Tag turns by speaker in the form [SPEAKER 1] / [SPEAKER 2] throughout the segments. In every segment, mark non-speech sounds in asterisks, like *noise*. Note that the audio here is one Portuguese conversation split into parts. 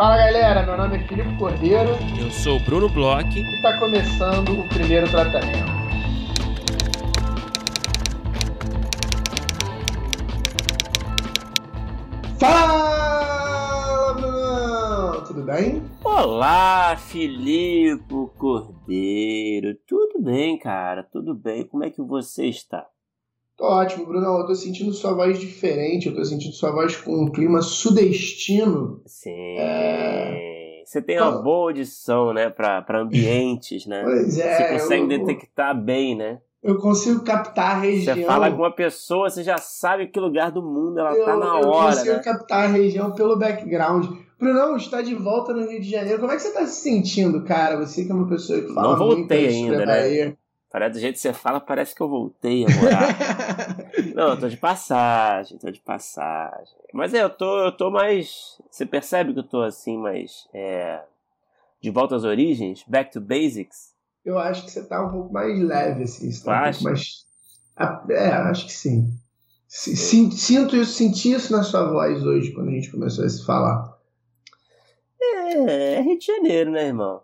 [SPEAKER 1] Fala galera, meu nome é Filipe Cordeiro.
[SPEAKER 2] Eu sou o Bruno Bloch.
[SPEAKER 1] E está começando o primeiro tratamento. Fala, Bruno! Tudo bem?
[SPEAKER 2] Olá, Filipe Cordeiro. Tudo bem, cara? Tudo bem. Como é que você está?
[SPEAKER 1] Tô ótimo, Bruno. Eu tô sentindo sua voz diferente, eu tô sentindo sua voz com um clima sudestino.
[SPEAKER 2] Sim. É... Você tem uma boa audição, né, para ambientes, né?
[SPEAKER 1] Pois é.
[SPEAKER 2] Você consegue eu... detectar bem, né?
[SPEAKER 1] Eu consigo captar a região.
[SPEAKER 2] Você fala com uma pessoa, você já sabe que lugar do mundo ela eu, tá na hora. Eu
[SPEAKER 1] consigo
[SPEAKER 2] né?
[SPEAKER 1] captar a região pelo background. Brunão, está de volta no Rio de Janeiro. Como é que você está se sentindo, cara? Você que é uma pessoa que fala
[SPEAKER 2] Não voltei
[SPEAKER 1] muito
[SPEAKER 2] ainda, né? Parece, do jeito que você fala, parece que eu voltei a morar. *laughs* não, eu tô de passagem, tô de passagem. Mas é, eu tô, eu tô mais. Você percebe que eu tô assim, mais. É, de volta às origens? Back to basics?
[SPEAKER 1] Eu acho que você tá um pouco mais leve, assim. Você tá um pouco mais. É, acho que sim. Sinto isso, senti isso na sua voz hoje, quando a gente começou a se falar.
[SPEAKER 2] É, é Rio de Janeiro, né, irmão?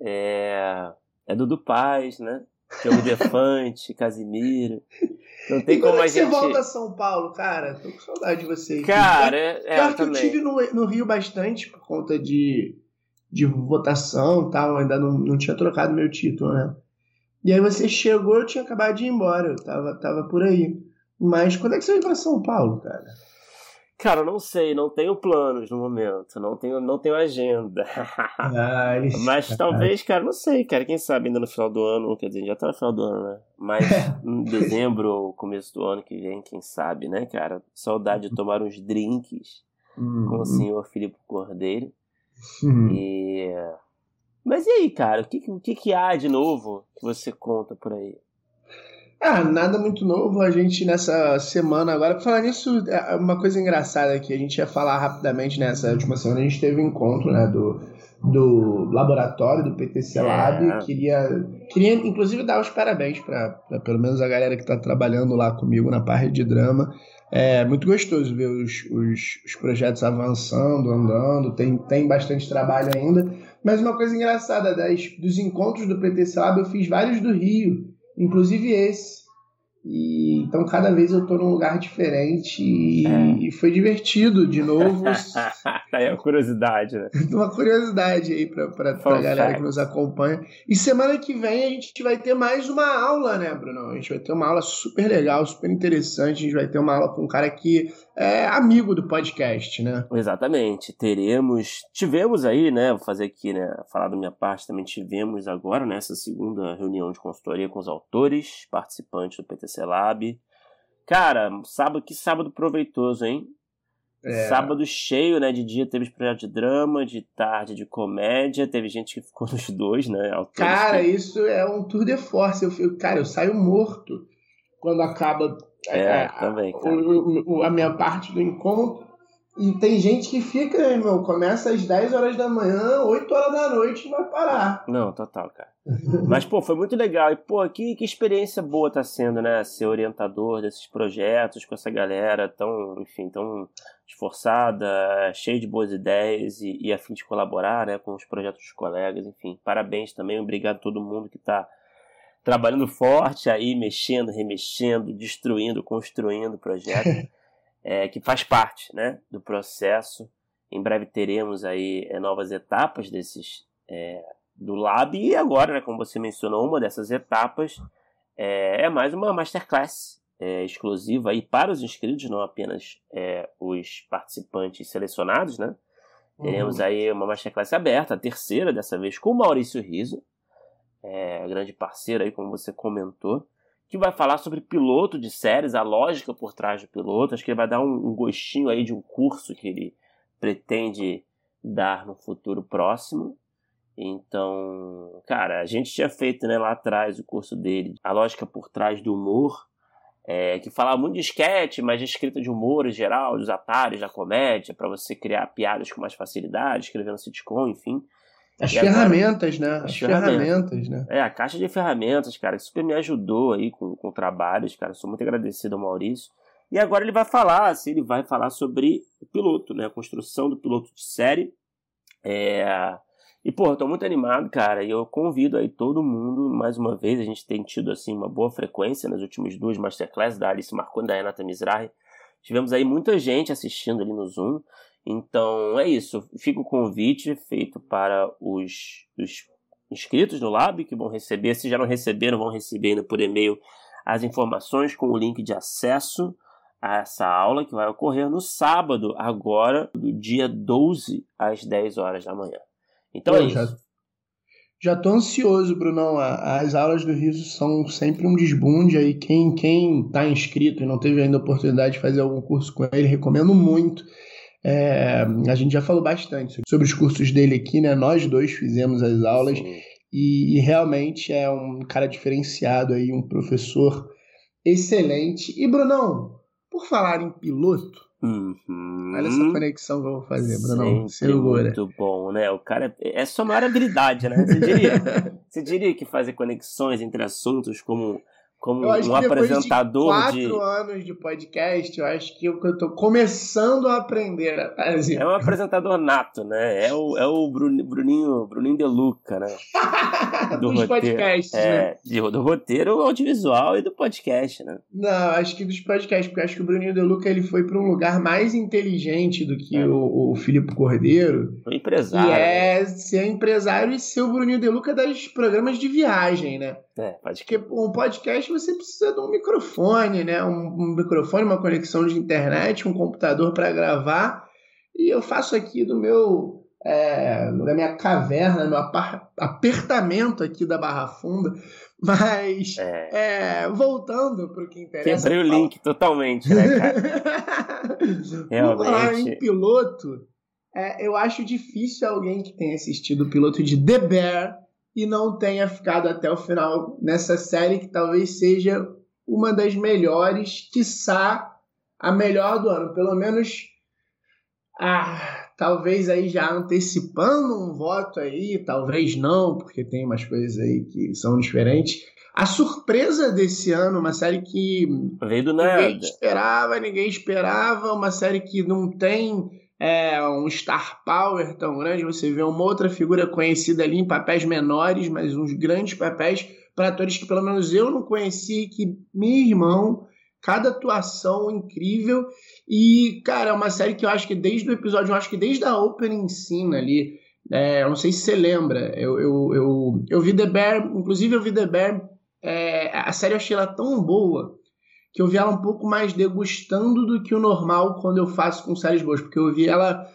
[SPEAKER 2] É, é Dudu Paz, né? Diogo Defante, Casimiro. Não tem
[SPEAKER 1] e
[SPEAKER 2] como
[SPEAKER 1] é
[SPEAKER 2] a gente.
[SPEAKER 1] Você volta a São Paulo, cara? Tô com saudade de você.
[SPEAKER 2] Cara, é, é
[SPEAKER 1] eu, que eu tive no, no, Rio bastante por conta de, de votação e tal. Ainda não, não tinha trocado meu título, né? E aí você chegou, eu tinha acabado de ir embora. Eu tava, tava por aí. Mas quando é que você veio pra São Paulo, cara?
[SPEAKER 2] Cara, não sei, não tenho planos no momento, não tenho, não tenho agenda. *laughs*
[SPEAKER 1] Ai,
[SPEAKER 2] Mas talvez, cara, não sei, cara, quem sabe ainda no final do ano, quer dizer, já tá no final do ano, né? Mas *laughs* em dezembro ou começo do ano que vem, quem sabe, né, cara? Saudade de tomar uns drinks
[SPEAKER 1] uhum.
[SPEAKER 2] com o senhor Filipe Cordeiro. Uhum. E... Mas e aí, cara, o que, o que, que há de novo que você conta por aí?
[SPEAKER 1] Ah, nada muito novo. A gente nessa semana agora, pra falar nisso, é uma coisa engraçada que a gente ia falar rapidamente nessa última semana, a gente teve um encontro, né, do, do laboratório do PTC é. Lab. É. Queria, queria inclusive dar os parabéns para pelo menos a galera que está trabalhando lá comigo na parte de drama. É muito gostoso ver os, os, os, projetos avançando, andando, tem, tem bastante trabalho ainda. Mas uma coisa engraçada, das, dos encontros do PTC Lab, eu fiz vários do Rio inclusive esse. E, então cada vez eu tô num lugar diferente e, é. e foi divertido de novo. *laughs*
[SPEAKER 2] aí é uma curiosidade, né? *laughs*
[SPEAKER 1] uma curiosidade aí pra, pra, pra galera fact. que nos acompanha. E semana que vem a gente vai ter mais uma aula, né, Bruno? A gente vai ter uma aula super legal, super interessante. A gente vai ter uma aula com um cara que é amigo do podcast, né?
[SPEAKER 2] Exatamente. Teremos, tivemos aí, né? Vou fazer aqui, né? Falar da minha parte também. Tivemos agora nessa segunda reunião de consultoria com os autores, participantes do PTC Lab. Cara, sábado, que sábado proveitoso, hein? É. Sábado cheio, né? De dia teve projeto de drama, de tarde de comédia. Teve gente que ficou *laughs* nos dois, né?
[SPEAKER 1] Cara, que... isso é um tour de force. Eu, cara, eu saio morto quando acaba
[SPEAKER 2] é, é também,
[SPEAKER 1] o, a minha parte do encontro. E tem gente que fica, irmão, começa às 10 horas da manhã, 8 horas da noite e vai parar.
[SPEAKER 2] Não, total, cara. *laughs* Mas, pô, foi muito legal. E, pô, que, que experiência boa tá sendo, né? Ser orientador desses projetos com essa galera tão, enfim, tão esforçada, cheia de boas ideias e, e a fim de colaborar, né? Com os projetos dos colegas, enfim. Parabéns também, obrigado a todo mundo que tá trabalhando forte aí, mexendo, remexendo, destruindo, construindo o projeto, *laughs* é, que faz parte né, do processo. Em breve teremos aí é, novas etapas desses é, do Lab e agora, né, como você mencionou, uma dessas etapas é, é mais uma masterclass é, exclusiva aí para os inscritos, não apenas é, os participantes selecionados, né? Teremos uhum. aí uma masterclass aberta, a terceira dessa vez com o Maurício Riso, é, grande parceiro aí, como você comentou, que vai falar sobre piloto de séries, a lógica por trás do piloto. Acho que ele vai dar um, um gostinho aí de um curso que ele pretende dar no futuro próximo. Então, cara, a gente tinha feito né, lá atrás o curso dele, a lógica por trás do humor, é, que falava muito de sketch, mas de escrita de humor em geral, dos atalhos da comédia, para você criar piadas com mais facilidade, escrevendo sitcom, enfim.
[SPEAKER 1] As ferramentas, agora, né? As, ferramentas, ferramentas, né?
[SPEAKER 2] É, a caixa de ferramentas, cara, que super me ajudou aí com, com trabalhos, cara. Sou muito agradecido ao Maurício. E agora ele vai falar, assim, ele vai falar sobre o piloto, né? A construção do piloto de série É... E, pô, tô muito animado, cara, e eu convido aí todo mundo, mais uma vez, a gente tem tido, assim, uma boa frequência nas últimas duas Masterclass da Alice Marconi e da Renata Mizrahi. Tivemos aí muita gente assistindo ali no Zoom, então é isso, fica o convite feito para os, os inscritos no Lab, que vão receber, se já não receberam, vão receber ainda por e-mail as informações com o link de acesso a essa aula que vai ocorrer no sábado, agora, do dia 12 às 10 horas da manhã. Então é isso.
[SPEAKER 1] Já tô ansioso, Brunão. As aulas do Riso são sempre um desbunde aí. Quem, quem tá inscrito e não teve ainda a oportunidade de fazer algum curso com ele, recomendo muito. É, a gente já falou bastante sobre os cursos dele aqui, né? Nós dois fizemos as aulas e, e, realmente é um cara diferenciado aí, um professor excelente. E Brunão, por falar em piloto,
[SPEAKER 2] Uhum.
[SPEAKER 1] Olha essa conexão que eu vou fazer, Bruno. Segura.
[SPEAKER 2] Muito bom, né? O cara é, é sua maior habilidade, né? Você diria, *laughs* você diria que fazer conexões entre assuntos como como um apresentador
[SPEAKER 1] de quatro de... anos de podcast, eu acho que eu, tô começando a aprender a fazer.
[SPEAKER 2] É um apresentador nato, né? É o, é o Bruninho, Bruninho De Luca, né? *laughs* *laughs*
[SPEAKER 1] Do dos roteiro. podcasts, é,
[SPEAKER 2] né? do roteiro audiovisual e do podcast, né?
[SPEAKER 1] Não, acho que dos podcasts, porque acho que o Bruninho De Luca ele foi para um lugar mais inteligente do que é. o, o Filipe Cordeiro.
[SPEAKER 2] O empresário.
[SPEAKER 1] Que é ser empresário e ser o Bruninho De Luca das programas de viagem, né?
[SPEAKER 2] É, pode
[SPEAKER 1] Porque um podcast você precisa de um microfone, né? Um, um microfone, uma conexão de internet, um computador para gravar. E eu faço aqui do meu é, da minha caverna, no apertamento aqui da Barra Funda. Mas, é. É, voltando para o que interessa.
[SPEAKER 2] Quebrei o link totalmente, né, cara? *laughs* Realmente. Falar
[SPEAKER 1] em piloto, é, eu acho difícil alguém que tenha assistido o piloto de The Bear e não tenha ficado até o final nessa série que talvez seja uma das melhores, quiçá a melhor do ano. Pelo menos, ah, talvez aí já antecipando um voto aí, talvez não, porque tem umas coisas aí que são diferentes. A surpresa desse ano, uma série que
[SPEAKER 2] Veio do nada.
[SPEAKER 1] ninguém esperava, ninguém esperava, uma série que não tem é, um star power tão grande, você vê uma outra figura conhecida ali em papéis menores, mas uns grandes papéis para atores que pelo menos eu não conheci, que meu irmão, cada atuação incrível e, cara, é uma série que eu acho que desde o episódio, eu acho que desde a opening scene ali, é, eu não sei se você lembra, eu, eu, eu, eu vi The Bear, inclusive eu vi The Bear, é, a série eu achei ela tão boa que eu vi ela um pouco mais degustando do que o normal quando eu faço com séries boas, porque eu vi ela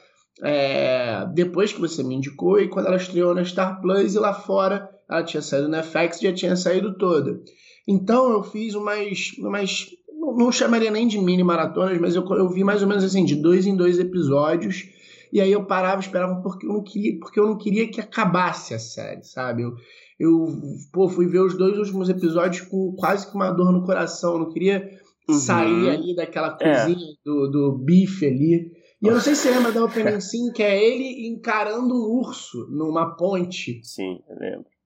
[SPEAKER 1] é, depois que você me indicou e quando ela estreou na Star Plus e lá fora ela tinha saído na FX já tinha saído toda. Então eu fiz umas, umas não chamaria nem de mini maratonas, mas eu, eu vi mais ou menos assim, de dois em dois episódios, e aí eu parava, esperava, porque eu não queria, porque eu não queria que acabasse a série, sabe? Eu, eu pô, fui ver os dois últimos episódios com quase que uma dor no coração. Eu não queria uhum. sair ali daquela é. cozinha é. do, do bife ali. E eu não sei se você lembra da *laughs* opening scene, que é ele encarando um urso numa ponte.
[SPEAKER 2] Sim, eu lembro.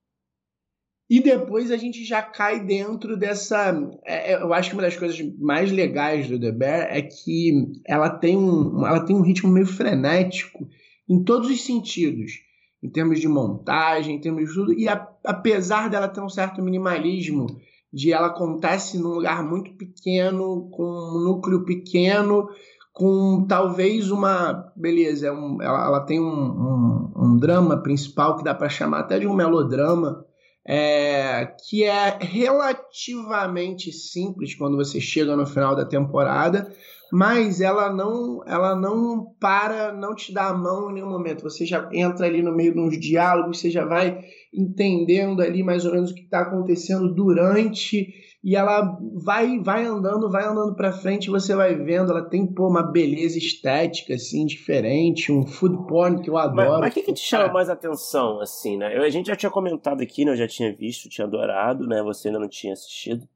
[SPEAKER 1] E depois a gente já cai dentro dessa. É, é, eu acho que uma das coisas mais legais do The Bear é que ela tem um, ela tem um ritmo meio frenético em todos os sentidos em termos de montagem, em termos de tudo, e a, apesar dela ter um certo minimalismo, de ela acontece num lugar muito pequeno, com um núcleo pequeno, com talvez uma. Beleza, é um, ela, ela, tem um, um, um, drama principal que dá para chamar até de um melodrama, é, que é relativamente simples quando você chega no final da temporada, mas ela não ela não para, não te dá a mão em nenhum momento. Você já entra ali no meio uns diálogos, você já vai entendendo ali mais ou menos o que está acontecendo durante e ela vai vai andando, vai andando para frente, você vai vendo, ela tem pô, uma beleza estética assim diferente, um food porn que eu adoro.
[SPEAKER 2] Mas o que, que, te chama mais atenção assim, né? Eu, a gente já tinha comentado aqui, né? Eu já tinha visto, tinha adorado, né? Você ainda não tinha assistido.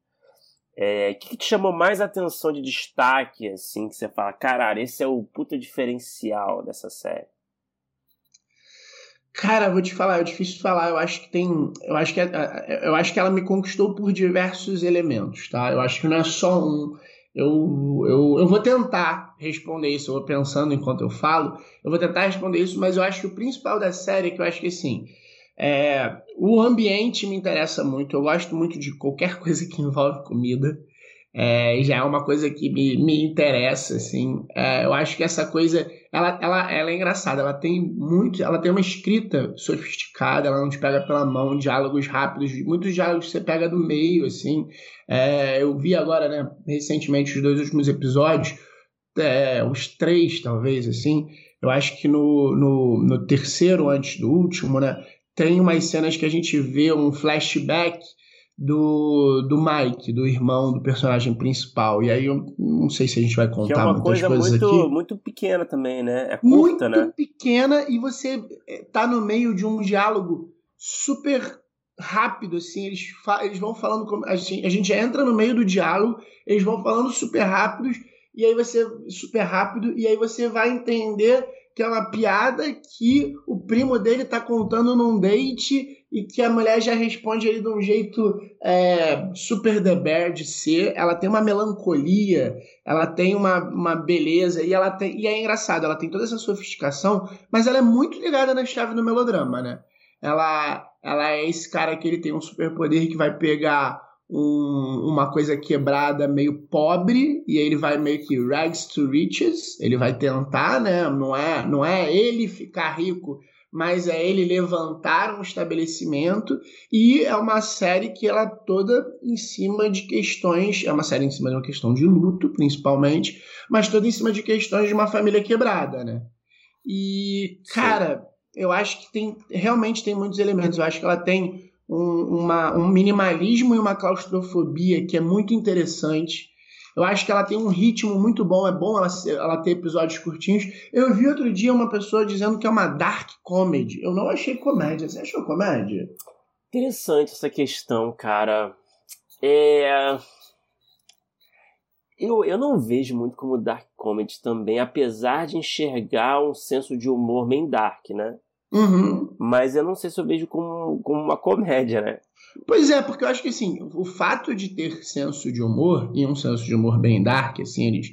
[SPEAKER 2] É, o que, que, te chamou mais atenção de destaque, assim, que você fala, caralho, esse é o puta diferencial dessa série?
[SPEAKER 1] Cara, vou te falar, é difícil falar. Eu acho que tem, eu acho que é, é, eu acho que ela me conquistou por diversos elementos, tá? Eu acho que não é só um. eu, eu, eu vou tentar responder isso, eu vou pensando enquanto eu falo, eu vou tentar responder isso, mas eu acho que o principal da série é que eu acho que assim, é, o ambiente me interessa muito, eu gosto muito de qualquer *laughs* coisa que envolve comida. É, já é uma coisa que me, me interessa, assim. É, eu acho que essa coisa, ela, ela, ela é engraçada, ela tem muito, ela tem uma escrita sofisticada, ela não te pega pela mão, diálogos rápidos, muitos diálogos você pega do meio, assim. É, eu vi agora, né, recentemente, os dois últimos episódios, é, os três, talvez, assim. Eu acho que no, no, no terceiro, antes do último, né, tem umas cenas que a gente vê um flashback do, do Mike, do irmão do personagem principal. E aí eu não sei se a gente vai contar que é uma coisa muito, aqui.
[SPEAKER 2] muito pequena também, né? É
[SPEAKER 1] curta,
[SPEAKER 2] muito né?
[SPEAKER 1] Muito pequena e você eh, tá no meio de um diálogo super rápido, assim, eles, eles vão falando, como, a, gente, a gente entra no meio do diálogo, eles vão falando super rápidos, e aí você, super rápido, e aí você vai entender que é uma piada que o primo dele tá contando num date e que a mulher já responde ele de um jeito é, super The Bear de ser. Ela tem uma melancolia, ela tem uma, uma beleza e ela tem, e é engraçado, ela tem toda essa sofisticação, mas ela é muito ligada na chave do melodrama, né? Ela, ela é esse cara que ele tem um superpoder que vai pegar um, uma coisa quebrada meio pobre e ele vai meio que rags to riches, ele vai tentar, né? Não é, não é ele ficar rico, mas é ele levantar um estabelecimento e é uma série que ela toda em cima de questões, é uma série em cima de uma questão de luto, principalmente, mas toda em cima de questões de uma família quebrada, né? E, cara, Sim. eu acho que tem realmente tem muitos elementos. Eu acho que ela tem um, uma, um minimalismo e uma claustrofobia que é muito interessante. Eu acho que ela tem um ritmo muito bom, é bom ela, ela ter episódios curtinhos. Eu vi outro dia uma pessoa dizendo que é uma dark comedy. Eu não achei comédia. Você achou comédia?
[SPEAKER 2] Interessante essa questão, cara. É. Eu, eu não vejo muito como dark comedy também, apesar de enxergar um senso de humor bem dark, né?
[SPEAKER 1] Uhum.
[SPEAKER 2] Mas eu não sei se eu vejo como, como uma comédia, né?
[SPEAKER 1] Pois é, porque eu acho que assim, o fato de ter senso de humor, e um senso de humor bem dark, assim, eles,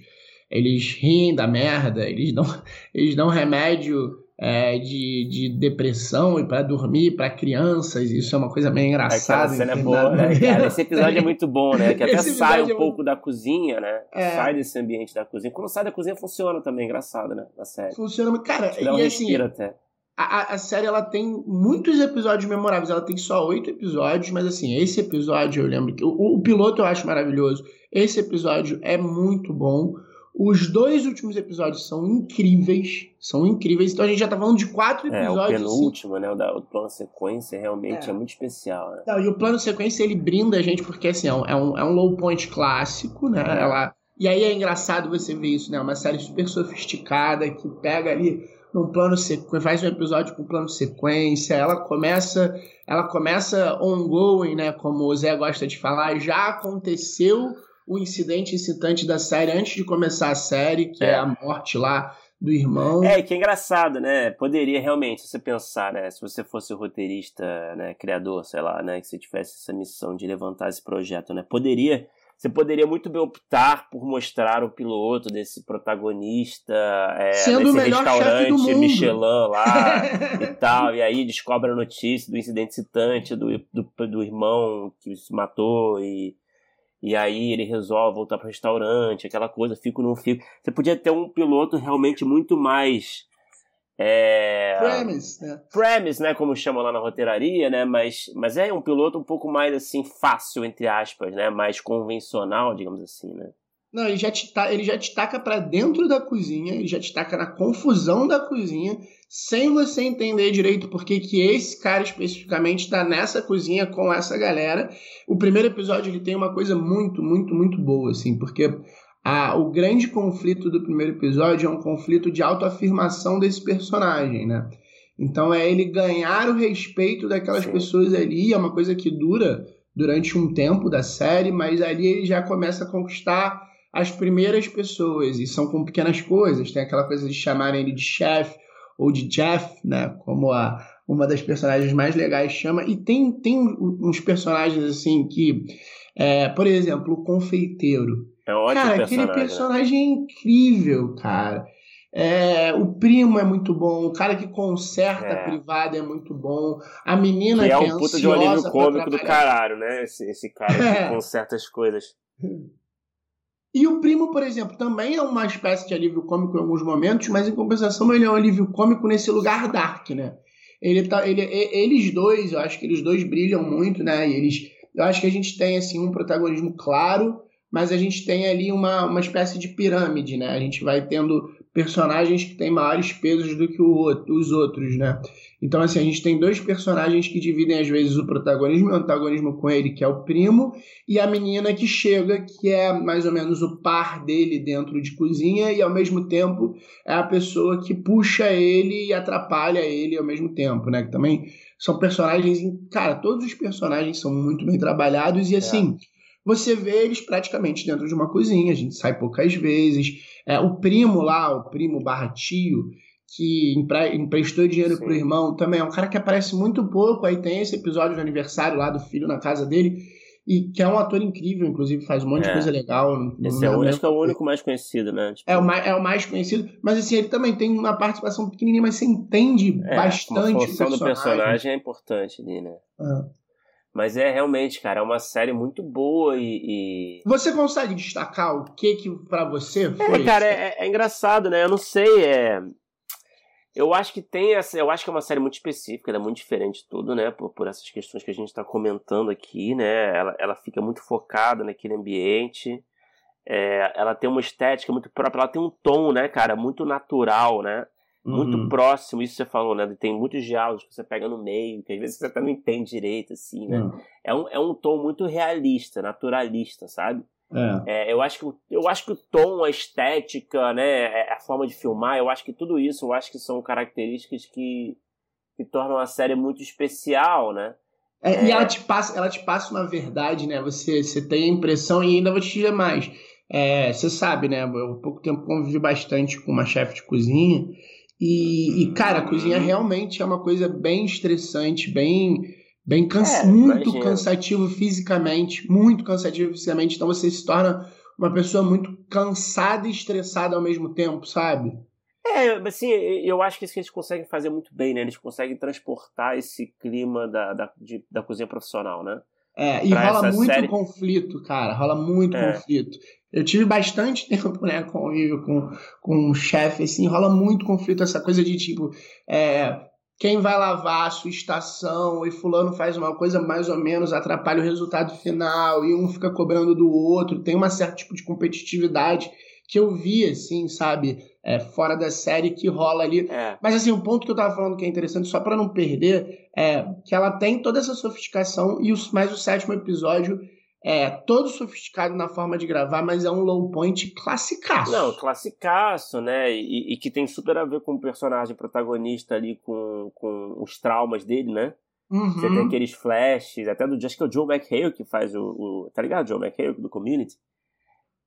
[SPEAKER 1] eles riem da merda, eles dão, *laughs* eles dão remédio é, de, de depressão e para dormir para crianças, isso é uma coisa meio engraçada.
[SPEAKER 2] Aquela é boa, né, *laughs* cara? Esse episódio é muito bom, né? Que até sai um é pouco da cozinha, né? É. Sai desse ambiente da cozinha. Quando sai da cozinha funciona também, engraçado, né? Na série.
[SPEAKER 1] Funciona, cara,
[SPEAKER 2] e um
[SPEAKER 1] assim,
[SPEAKER 2] até
[SPEAKER 1] a, a, série ela tem muitos episódios memoráveis. Ela tem só oito episódios, mas assim, esse episódio eu lembro que. O, o, piloto eu acho maravilhoso. Esse episódio é muito bom. Os dois últimos episódios são incríveis. São incríveis. Então a gente já tá falando de quatro episódios.
[SPEAKER 2] É, o penúltimo, assim. né? O, da, o plano sequência realmente é, é muito especial, né?
[SPEAKER 1] Não, e o plano sequência ele brinda a gente porque assim, é um, é um, é low point clássico, né? É. Ela. E aí é engraçado você ver isso, né? Uma série super sofisticada que pega ali num plano sequência, faz um episódio com plano sequência, ela começa, ela começa ongoing, né, como o Zé gosta de falar, já aconteceu o incidente incitante da série antes de começar a série, que é, é a morte lá do irmão.
[SPEAKER 2] É, que é engraçado, né? Poderia realmente, se você pensar, né? Se você fosse roteirista, né, criador, sei lá, né, que você tivesse essa missão de levantar esse projeto, né? Poderia você poderia muito bem optar por mostrar o piloto desse protagonista é,
[SPEAKER 1] Sendo
[SPEAKER 2] nesse
[SPEAKER 1] restaurante
[SPEAKER 2] Michelin lá *laughs* e tal, e aí descobre a notícia do incidente citante do, do, do irmão que se matou e, e aí ele resolve voltar para o restaurante, aquela coisa, fico não fico. Você podia ter um piloto realmente muito mais é...
[SPEAKER 1] Premise, né?
[SPEAKER 2] Premise, né? Como chama lá na roteiraria, né? Mas, mas é um piloto um pouco mais assim, fácil, entre aspas, né? Mais convencional, digamos assim, né?
[SPEAKER 1] Não, ele já te, ta... ele já te taca para dentro da cozinha, ele já te taca na confusão da cozinha, sem você entender direito por que esse cara especificamente está nessa cozinha com essa galera. O primeiro episódio ele tem uma coisa muito, muito, muito boa, assim, porque o grande conflito do primeiro episódio é um conflito de autoafirmação desse personagem, né? Então é ele ganhar o respeito daquelas Sim. pessoas ali, é uma coisa que dura durante um tempo da série, mas ali ele já começa a conquistar as primeiras pessoas, e são com pequenas coisas, tem aquela coisa de chamarem ele de chefe ou de Jeff, né? Como a, uma das personagens mais legais chama. E tem, tem uns personagens assim que. É, por exemplo, o confeiteiro.
[SPEAKER 2] É ótimo
[SPEAKER 1] cara,
[SPEAKER 2] personagem,
[SPEAKER 1] aquele personagem é incrível, cara. É, o primo é muito bom, o cara que conserta
[SPEAKER 2] É.
[SPEAKER 1] a privada é muito bom, a menina
[SPEAKER 2] Que
[SPEAKER 1] que,
[SPEAKER 2] é
[SPEAKER 1] é
[SPEAKER 2] um puta de um alívio cômico do caralho, né? Esse, esse cara
[SPEAKER 1] É.
[SPEAKER 2] que conserta as coisas.
[SPEAKER 1] E o primo, por exemplo, também é uma espécie de alívio cômico em alguns momentos, mas em compensação ele é um alívio cômico nesse lugar dark, né? Ele tá, ele, eles dois, eu acho que eles dois brilham muito, né? E eles, eu acho que a gente tem assim um protagonismo claro, mas a gente tem ali uma, uma espécie de pirâmide, né? A gente vai tendo personagens que têm maiores pesos do que o outro- os outros, né? Então, assim, a gente tem dois personagens que dividem às vezes o protagonismo e o antagonismo com ele, que é o primo, e a menina que chega, que é mais ou menos o par dele dentro de cozinha, e ao mesmo tempo é a pessoa que puxa ele e atrapalha ele ao mesmo tempo, né? Que também são personagens. Cara, todos os personagens são muito bem trabalhados, e assim. Você vê eles praticamente dentro de uma cozinha, a gente sai poucas vezes. É, o primo lá, o primo barra tio, que empre- emprestou dinheiro
[SPEAKER 2] Sim.
[SPEAKER 1] pro irmão, também é um cara que aparece muito pouco. Aí tem esse episódio do aniversário lá do filho na casa dele, e que é um ator incrível, inclusive faz um monte de
[SPEAKER 2] É.
[SPEAKER 1] coisa legal. não
[SPEAKER 2] Esse é o, acho que é o único mais conhecido, né? Tipo,
[SPEAKER 1] É o, mais, é o mais conhecido, mas assim, ele também tem uma participação pequenininha, mas você entende
[SPEAKER 2] é,
[SPEAKER 1] bastante
[SPEAKER 2] A função do personagem é importante ali, né?
[SPEAKER 1] É.
[SPEAKER 2] Mas é realmente, cara, é uma série muito boa e. e-
[SPEAKER 1] Você consegue destacar o que que pra você foi?
[SPEAKER 2] É, cara, é, é engraçado, né? Eu não sei, é. Eu acho que tem essa. Eu acho que é uma série muito específica, ela é muito diferente de tudo, né? Por, por essas questões que a gente está comentando aqui, né? Ela, ela fica muito focada naquele ambiente. É, ela tem uma estética muito própria, ela tem um tom, né, cara, muito natural, né? Muito
[SPEAKER 1] Uhum.
[SPEAKER 2] próximo, isso você falou, né? Tem muitos diálogos que você pega no meio, que às vezes você até não entende direito, assim, né?
[SPEAKER 1] Uhum.
[SPEAKER 2] É, um, é um tom muito realista, naturalista, sabe?
[SPEAKER 1] É.
[SPEAKER 2] É, eu, acho que, o- eu acho que o tom, a estética, né, é, a forma de filmar, eu acho que tudo isso, eu acho que são características que, que tornam a série muito especial, né?
[SPEAKER 1] É, E
[SPEAKER 2] É.
[SPEAKER 1] ela te, passa, ela te passa uma verdade, né? Você, você tem a impressão, e ainda vou te dizer mais. É, você sabe, né? Eu há pouco tempo convivi bastante com uma chefe de cozinha. E, e, cara, a cozinha
[SPEAKER 2] Uhum.
[SPEAKER 1] realmente é uma coisa bem estressante, bem, bem cansa
[SPEAKER 2] É,
[SPEAKER 1] muito
[SPEAKER 2] imagino.
[SPEAKER 1] cansativo fisicamente, muito cansativo fisicamente. Então você se torna uma pessoa muito cansada e estressada ao mesmo tempo, sabe?
[SPEAKER 2] É, assim, eu acho que isso que eles conseguem fazer muito bem, né? Eles conseguem transportar esse clima da, da, de- da cozinha profissional, né?
[SPEAKER 1] É, e
[SPEAKER 2] Pra
[SPEAKER 1] rola muito
[SPEAKER 2] série-
[SPEAKER 1] conflito, cara. Rola muito
[SPEAKER 2] É.
[SPEAKER 1] conflito. Eu tive bastante *laughs* tempo, né, convívio com, com um chefe, assim, rola muito conflito, essa coisa de tipo, é, quem vai lavar a sua estação e fulano faz uma coisa mais ou menos, atrapalha o resultado final, e um fica cobrando do outro, tem uma certa tipo de competitividade que eu vi, assim, sabe, é, fora da série que rola ali.
[SPEAKER 2] É.
[SPEAKER 1] Mas assim, o ponto que eu tava falando que é interessante, só pra não perder, é que ela tem toda essa sofisticação e os, mais o sétimo episódio é todo sofisticado na forma de gravar, mas é um low point classicaço.
[SPEAKER 2] Não, classicaço, né? E, e que tem super a ver com o personagem protagonista ali, com, com os traumas dele, né? Você tem
[SPEAKER 1] Uhum.
[SPEAKER 2] aqueles flashes, até do acho que é o Joe McHale que faz o, o- Tá ligado? Joe McHale do Community?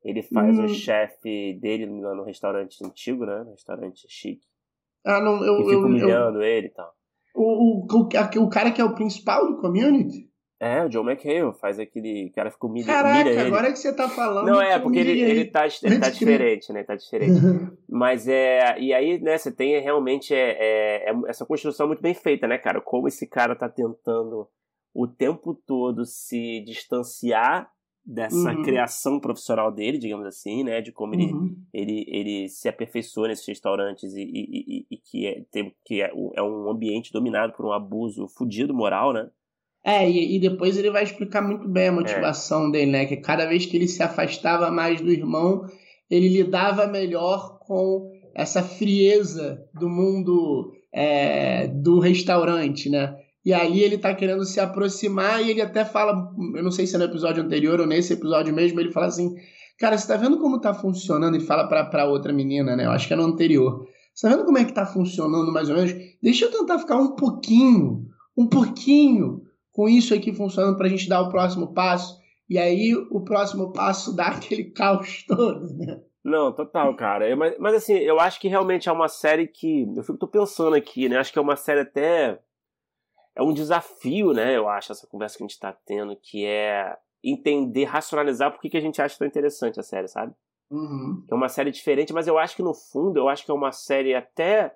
[SPEAKER 2] Ele faz
[SPEAKER 1] Hum.
[SPEAKER 2] o chefe dele no, restaurante antigo, né? No restaurante chique.
[SPEAKER 1] Ah, não, eu, eu,
[SPEAKER 2] fica
[SPEAKER 1] eu,
[SPEAKER 2] humilhando ele e tal.
[SPEAKER 1] o, o, o, o cara que é o principal do community?
[SPEAKER 2] É, o Joe McHale faz aquele. O cara fica humilha,
[SPEAKER 1] Caraca,
[SPEAKER 2] humilha ele.
[SPEAKER 1] agora que você tá falando.
[SPEAKER 2] Não, é,
[SPEAKER 1] que
[SPEAKER 2] porque ele,
[SPEAKER 1] humilha
[SPEAKER 2] ele, tá, ele tá
[SPEAKER 1] Pode crer.
[SPEAKER 2] diferente, né? Tá diferente. *laughs* Mas é. E aí, né, você tem realmente é, é- é essa construção muito bem feita, né, cara? Como esse cara tá tentando o tempo todo se distanciar dessa
[SPEAKER 1] Uhum.
[SPEAKER 2] criação profissional dele, digamos assim, né? De como ele,
[SPEAKER 1] Uhum.
[SPEAKER 2] ele, ele se aperfeiçoa nesses restaurantes e, e, e- e que, é, tem, que é, é um ambiente dominado por um abuso fudido moral, né?
[SPEAKER 1] É, e, e depois ele vai explicar muito bem a motivação dele, né? Que cada vez que ele se afastava mais do irmão, ele lidava melhor com essa frieza do mundo é, do restaurante, né? E aí ele tá querendo se aproximar e ele até fala, eu não sei se é no episódio anterior ou nesse episódio mesmo, ele fala assim, cara, você tá vendo como tá funcionando? Ele fala pra, pra outra menina, né? Eu acho que é no anterior. Você tá vendo como é que tá funcionando mais ou menos? Deixa eu tentar ficar um pouquinho, um pouquinho com isso aqui funcionando pra gente dar o próximo passo. E aí o próximo passo dá aquele caos *laughs* todo, né?
[SPEAKER 2] Não, total, cara. Eu- mas, mas assim, eu acho que realmente é uma série que. Eu fico tô pensando aqui, né? Acho que é uma série até é um desafio, né? Eu acho, essa conversa que a gente está tendo, que é entender, racionalizar por que, que a gente acha tão interessante a série, sabe?
[SPEAKER 1] Uhum.
[SPEAKER 2] Que é uma série diferente, mas eu acho que no fundo, eu acho que é uma série até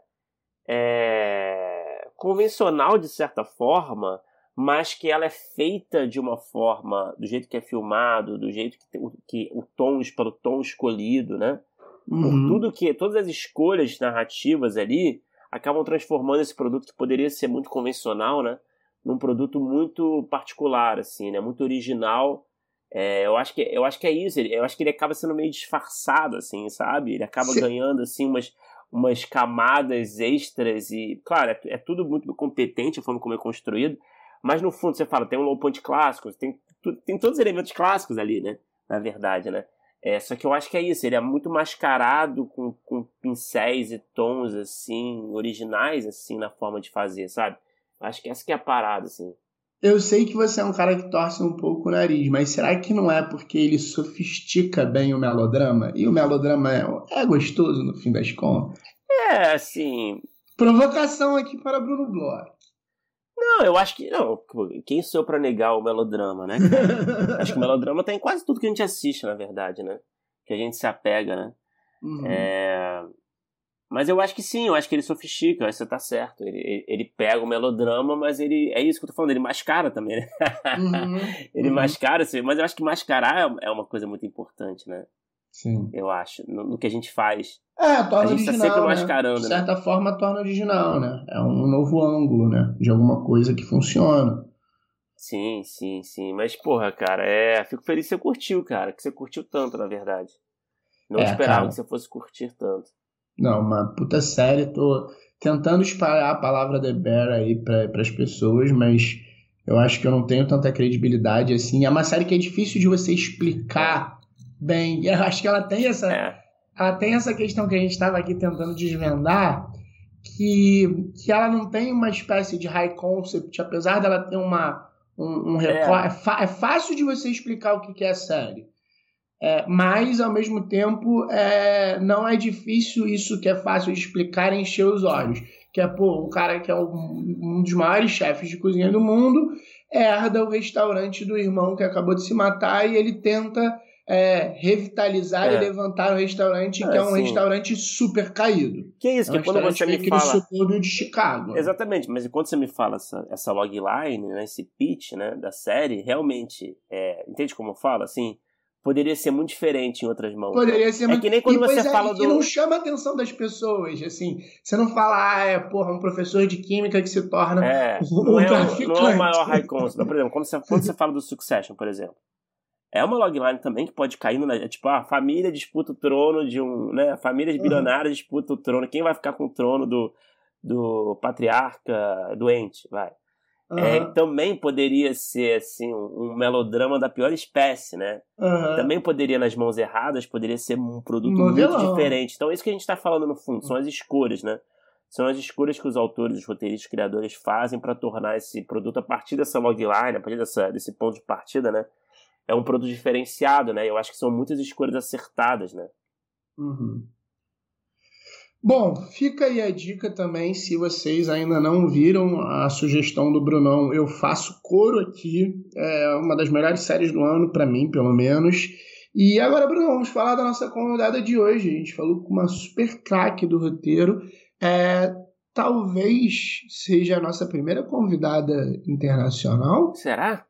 [SPEAKER 2] é, convencional de certa forma, mas que ela é feita de uma forma, do jeito que é filmado, do jeito que, que o tom, pelo tom escolhido, né?
[SPEAKER 1] Uhum.
[SPEAKER 2] Por tudo que, todas as escolhas narrativas ali acabam transformando esse produto que poderia ser muito convencional, né? Num produto muito particular, assim, né? Muito original. É, eu, acho que, eu acho que é isso. Eu acho que ele acaba sendo meio disfarçado, assim, sabe? Ele acaba Sim. ganhando, assim, umas, umas camadas extras e, claro, é, é, tudo muito competente a forma como é construído, mas no fundo você fala, tem um low point clássico, tem, tem todos os elementos clássicos ali, né? Na verdade, né? É, só que eu acho que é isso, ele é muito mascarado com, com pincéis e tons, assim, originais, assim, na forma de fazer, sabe? Acho que essa que é a parada, assim.
[SPEAKER 1] Eu sei que você é um cara que torce um pouco o nariz, mas será que não é porque ele sofistica bem o melodrama? E o melodrama é, é gostoso no fim das contas?
[SPEAKER 2] É, assim.
[SPEAKER 1] Provocação aqui para Bruno Bloch.
[SPEAKER 2] Não, eu acho que. Não, quem sou eu pra negar o melodrama, né? *laughs* acho que o melodrama tem tá quase tudo que a gente assiste, na verdade, né? Que a gente se apega, né?
[SPEAKER 1] Uhum.
[SPEAKER 2] É... Mas eu acho que sim, eu acho que ele sofistica, você tá certo. Ele, ele pega o melodrama, mas ele. É isso que eu tô falando, ele mascara também, né?
[SPEAKER 1] Uhum. *laughs*
[SPEAKER 2] ele
[SPEAKER 1] uhum.
[SPEAKER 2] mascara, mas eu acho que mascarar é uma coisa muito importante, né?
[SPEAKER 1] Sim.
[SPEAKER 2] Eu acho, no, no que a gente faz.
[SPEAKER 1] É, torna
[SPEAKER 2] a gente
[SPEAKER 1] original,
[SPEAKER 2] tá sempre
[SPEAKER 1] né?
[SPEAKER 2] mascarando,
[SPEAKER 1] De
[SPEAKER 2] né?
[SPEAKER 1] certa forma, torna original, né? É um novo ângulo, né? De alguma coisa que funciona.
[SPEAKER 2] Sim, sim, sim. Mas, porra, cara, é. Fico feliz que você curtiu, cara. Que você curtiu tanto, na verdade. Não
[SPEAKER 1] É,
[SPEAKER 2] esperava
[SPEAKER 1] cara.
[SPEAKER 2] que você fosse curtir tanto.
[SPEAKER 1] Não, uma puta série. Tô tentando espalhar a palavra The Bear aí para as pessoas, mas eu acho que eu não tenho tanta credibilidade assim. É uma série que é difícil de você explicar bem. Eu acho que ela tem essa,
[SPEAKER 2] É.
[SPEAKER 1] ela tem essa questão que a gente estava aqui tentando desvendar, que, que ela não tem uma espécie de high concept, apesar dela ter uma, um, um. É. fa- é fácil de você explicar o que, que é a série. É, mas, ao mesmo tempo, é, não é difícil isso que é fácil de explicar encher os olhos. Que é, pô, um cara que é um, um dos maiores chefes de cozinha do mundo herda o restaurante do irmão que acabou de se matar e ele tenta é, revitalizar
[SPEAKER 2] É.
[SPEAKER 1] e levantar o restaurante,
[SPEAKER 2] É,
[SPEAKER 1] que é um
[SPEAKER 2] sim.
[SPEAKER 1] restaurante super caído.
[SPEAKER 2] Que isso,
[SPEAKER 1] É um
[SPEAKER 2] que quando você me fala.
[SPEAKER 1] subúrbio de Chicago.
[SPEAKER 2] Exatamente, mas quando você me fala essa, essa logline, né, esse pitch né, da série, realmente, é, entende como eu falo? Assim, poderia ser muito diferente em outras mãos. né?
[SPEAKER 1] Poderia ser
[SPEAKER 2] É
[SPEAKER 1] muito-
[SPEAKER 2] que nem quando
[SPEAKER 1] e,
[SPEAKER 2] você
[SPEAKER 1] é,
[SPEAKER 2] fala
[SPEAKER 1] e
[SPEAKER 2] do-
[SPEAKER 1] não chama a atenção das pessoas, assim. Você não fala, ah, é, porra, um professor de química que se torna
[SPEAKER 2] É, *laughs*
[SPEAKER 1] um
[SPEAKER 2] não é,
[SPEAKER 1] traficante.
[SPEAKER 2] não é o maior high concept. Por exemplo, quando você, quando você fala do Succession, por exemplo, é uma logline também que pode cair no. é Tipo, a família disputa o trono de um. Né, famílias
[SPEAKER 1] Uhum.
[SPEAKER 2] bilionárias disputam o trono. Quem vai ficar com o trono do, do patriarca doente? Vai. É,
[SPEAKER 1] Aham,
[SPEAKER 2] também poderia ser assim um, um melodrama da pior espécie, né?
[SPEAKER 1] aham.
[SPEAKER 2] Também poderia nas mãos erradas, poderia ser um produto
[SPEAKER 1] Novelão.
[SPEAKER 2] muito diferente. Então é isso que a gente está falando no fundo, são as escolhas, né? São as escolhas que os autores, os roteiristas, os criadores fazem para tornar esse produto a partir dessa logline, a partir dessa, desse ponto de partida, né? É um produto diferenciado, né? Eu acho que são muitas escolhas acertadas, né?
[SPEAKER 1] Uhum. Bom, fica aí a dica também, se vocês ainda não viram a sugestão do Brunão, eu faço coro aqui, é uma das melhores séries do ano, para mim, pelo menos. E agora, Bruno, vamos falar da nossa convidada de hoje. A gente falou com uma super craque do roteiro. É, talvez seja a nossa primeira convidada internacional.
[SPEAKER 2] Será?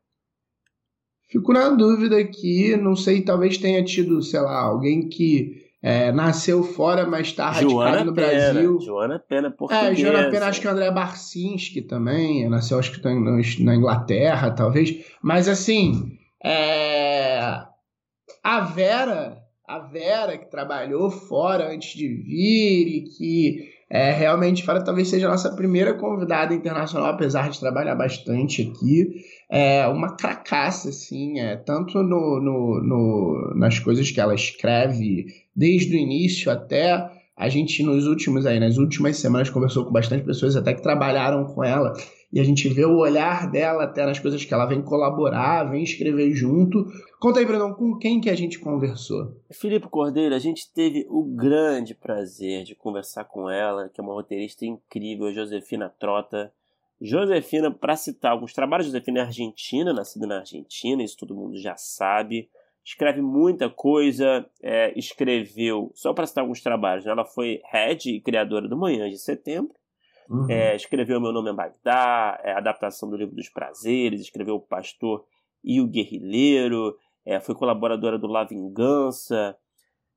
[SPEAKER 1] Fico na dúvida aqui, não sei, talvez tenha tido, sei lá, alguém que é, nasceu fora, mas está radicado
[SPEAKER 2] Joana
[SPEAKER 1] no
[SPEAKER 2] Pena.
[SPEAKER 1] Brasil.
[SPEAKER 2] Joana Pena, portuguesa.
[SPEAKER 1] É, Joana Pena, acho que o André Barcinski também, nasceu acho que tá na na Inglaterra, talvez. Mas assim, é, a Vera, a Vera que trabalhou fora antes de vir e que é, realmente fora talvez seja a nossa primeira convidada internacional, apesar de trabalhar bastante aqui. É uma cracaça, assim, é, tanto no, no, no- nas coisas que ela escreve, desde o início até a gente nos últimos aí, nas últimas semanas conversou com bastante pessoas até que trabalharam com ela e a gente vê o olhar dela até nas coisas que ela vem colaborar, vem escrever junto. Conta aí, Brunão, com quem que a gente conversou?
[SPEAKER 2] Filipe Cordeiro, a gente teve o grande prazer de conversar com ela, que é uma roteirista incrível, Josefina Trota, Josefina, para citar alguns trabalhos, Josefina é argentina, nascida na Argentina, isso todo mundo já sabe. Escreve muita coisa, é, escreveu, só para citar alguns trabalhos, né? ela foi head e criadora do Manhã de Setembro, uhum. é, escreveu Meu Nome é Bagdá, é, adaptação do Livro dos Prazeres, escreveu O Pastor e o Guerrilheiro, é, foi colaboradora do La Vingança,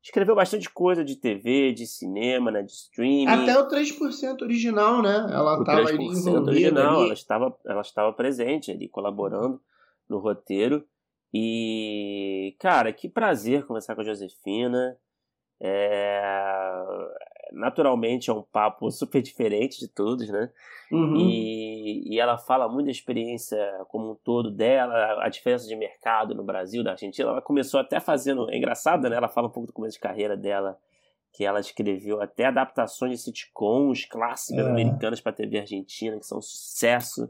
[SPEAKER 2] escreveu bastante coisa de TV, de cinema, né, de streaming.
[SPEAKER 1] Até o 3% original, né? Ela estava ali
[SPEAKER 2] original, ali. ela estava, ela estava presente ali, colaborando no roteiro. E, cara, que prazer conversar com a Josefina. É... Naturalmente é um papo super diferente de todos, né? Uhum. E, e ela fala muito da experiência como um todo dela, a diferença de mercado no Brasil, da Argentina. Ela começou até fazendo. É engraçado, né? Ela fala um pouco do começo de carreira dela, que ela escreveu até adaptações de sitcoms clássicas é. americanas para a TV argentina, que são um sucesso.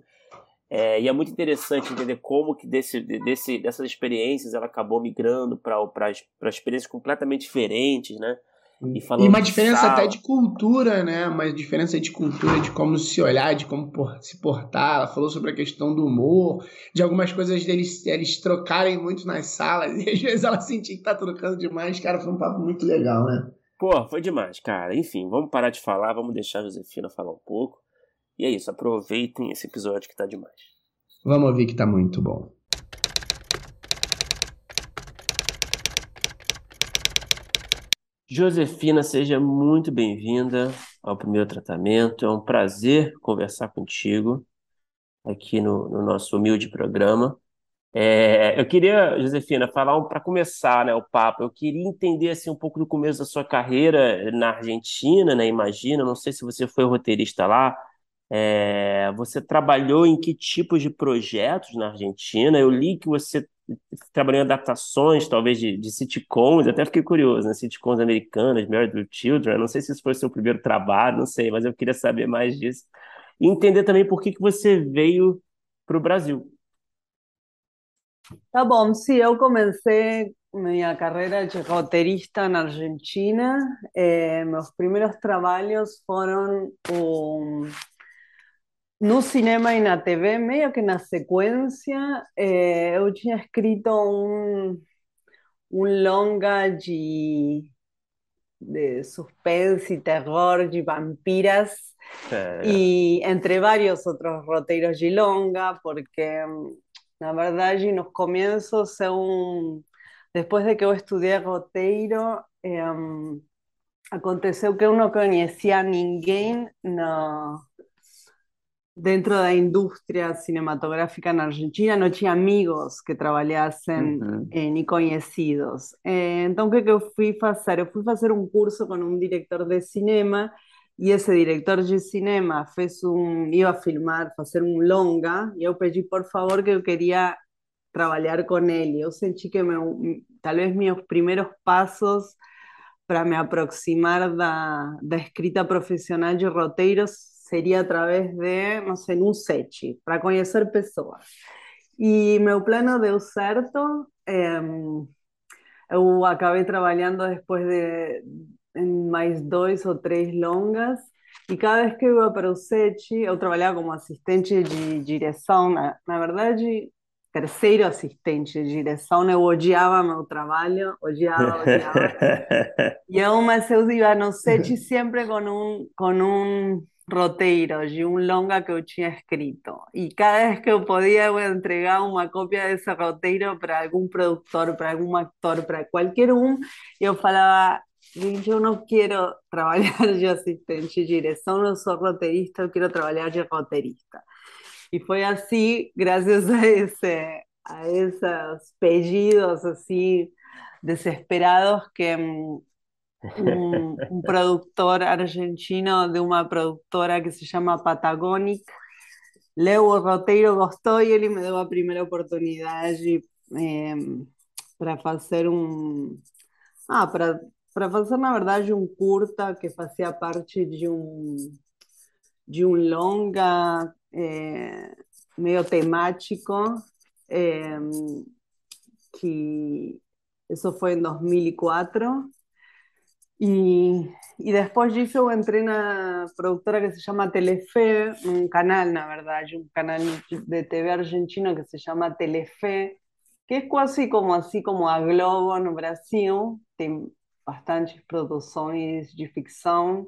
[SPEAKER 2] É, e é muito interessante entender como que desse, desse, dessas experiências ela acabou migrando para experiências completamente diferentes, né?
[SPEAKER 1] E, e uma diferença até de cultura, né? Uma diferença de cultura, de como se olhar, de como se portar. Ela falou sobre a questão do humor, de algumas coisas deles eles trocarem muito nas salas. *laughs* E às vezes ela sentia que tá trocando demais. Cara, foi um papo muito legal, né?
[SPEAKER 2] Pô, foi demais, cara. Enfim, vamos parar de falar, vamos deixar a Josefina falar um pouco. E é isso, aproveitem esse episódio que tá demais.
[SPEAKER 1] Vamos ouvir que tá muito bom.
[SPEAKER 2] Josefina, seja muito bem-vinda ao primeiro tratamento. É um prazer conversar contigo aqui no, no nosso humilde programa. É, eu queria, Josefina, falar um, para começar né, o papo, eu queria entender assim, um pouco do começo da sua carreira na Argentina, né? Imagina, não sei se você foi roteirista lá. É, você trabalhou em que tipos de projetos na Argentina? Eu li que você trabalhou em adaptações, talvez, de, de sitcoms, até fiquei curioso, né? Sitcoms americanas, Married with Children, não sei se isso foi o seu primeiro trabalho, não sei, mas eu queria saber mais disso. E entender também por que, que você veio para o Brasil.
[SPEAKER 3] Tá bom, sim, eu comecei minha carreira de roteirista na Argentina. Eh, meus primeiros trabalhos foram um, no cinema y na TV, medio que na sequência, eh, eu tinha escrito um, um longa de, de suspense e terror de vampiras y entre varios otros roteiros de longa, porque na verdade nos comienzos eu, después de que eu estudei roteiro, eh, aconteceu que eu não conhecia ninguém no dentro da indústria cinematográfica na Argentina não tinha amigos que trabalhassem uhum. eh, nem conhecidos. Eh, então, o que, que eu fui fazer? Eu fui fazer um curso com um diretor de cinema e esse diretor de cinema fez um, ia a filmar, fazer um longa, e eu pedi, por favor, que eu queria trabalhar com ele. Eu senti que meu, talvez meus primeiros passos para me aproximar da, da escrita profissional de roteiros seria através de, não sei, um set, para conhecer pessoas. E meu plano deu certo. Eu acabei trabalhando depois de mais dois ou três longas. E cada vez que eu ia para o set, eu trabalhava como assistente de direção. Na, na verdade, terceiro assistente de direção, eu odiava meu trabalho, odiava, odiava. e *laughs* eu, mas eu ia no set sempre com um, com um roteiro de um longa que eu tinha escrito. E cada vez que eu podia, eu entregar uma cópia desse roteiro para algum produtor, para algum ator, para qualquer um. Eu falava, eu não quero *laughs* trabalhar de assistente de direção, não sou roteirista, eu quero trabalhar de roteirista. E foi assim, graças a esse a esses pedidos assim desesperados que hum, un, productor argentino de una productora que se llama Patagonic. Leo Roteiro gostou y él me dio la primera oportunidad eh, para hacer un... Ah, para, para fazer, na verdade, um curta que fazia parte de um, de um longa eh, meio temático, eh, que isso foi em 2004, Y, y después disso entré en una productora que se llama Telefe, un canal, la verdad, hay un canal de TV argentino que se llama Telefe, que es casi como así como a Globo no Brasil, tem bastantes produções de ficção,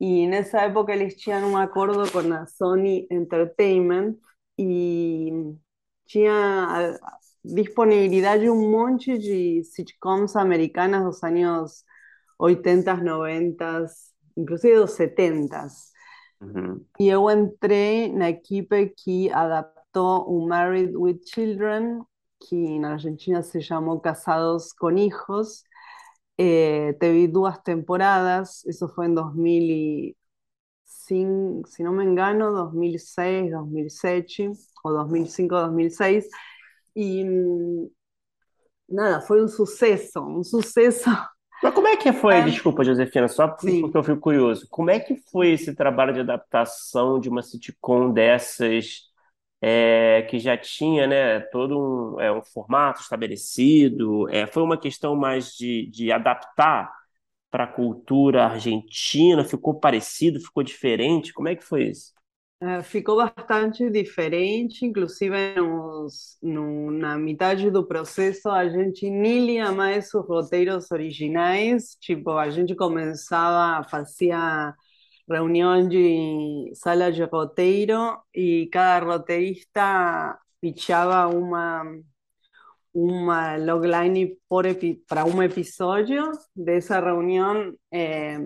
[SPEAKER 3] e nessa época eles tinham um acordo com a Sony Entertainment. E tinha disponibilidade de um monte de sitcoms americanas dos anos 80, 90, inclusive dos 70.
[SPEAKER 2] Uhum.
[SPEAKER 3] E eu entrei na equipe que adaptou o Married with Children, que na Argentina se chamou Casados com Hijos. Eh, teve duas temporadas, isso foi em 2005, se não me engano, 2006, 2007, ou 2005, 2006. E nada, foi um sucesso, um sucesso
[SPEAKER 2] Mas como é que foi,
[SPEAKER 3] É,
[SPEAKER 2] desculpa, Josefina, só porque
[SPEAKER 3] sim.
[SPEAKER 2] eu fico curioso, como é que foi esse trabalho de adaptação de uma sitcom dessas, é, que já tinha, né, todo um, é, um formato estabelecido? É, foi uma questão mais de, de adaptar para a cultura argentina? Ficou parecido? Ficou diferente? Como é que foi isso?
[SPEAKER 3] É, ficou bastante diferente, inclusive nos, no, na metade do processo a gente nem lia mais os roteiros originais, tipo, a gente começava, fazia reunião de sala de roteiro e cada roteirista pitchava uma, uma logline para um episódio dessa reunião. eh,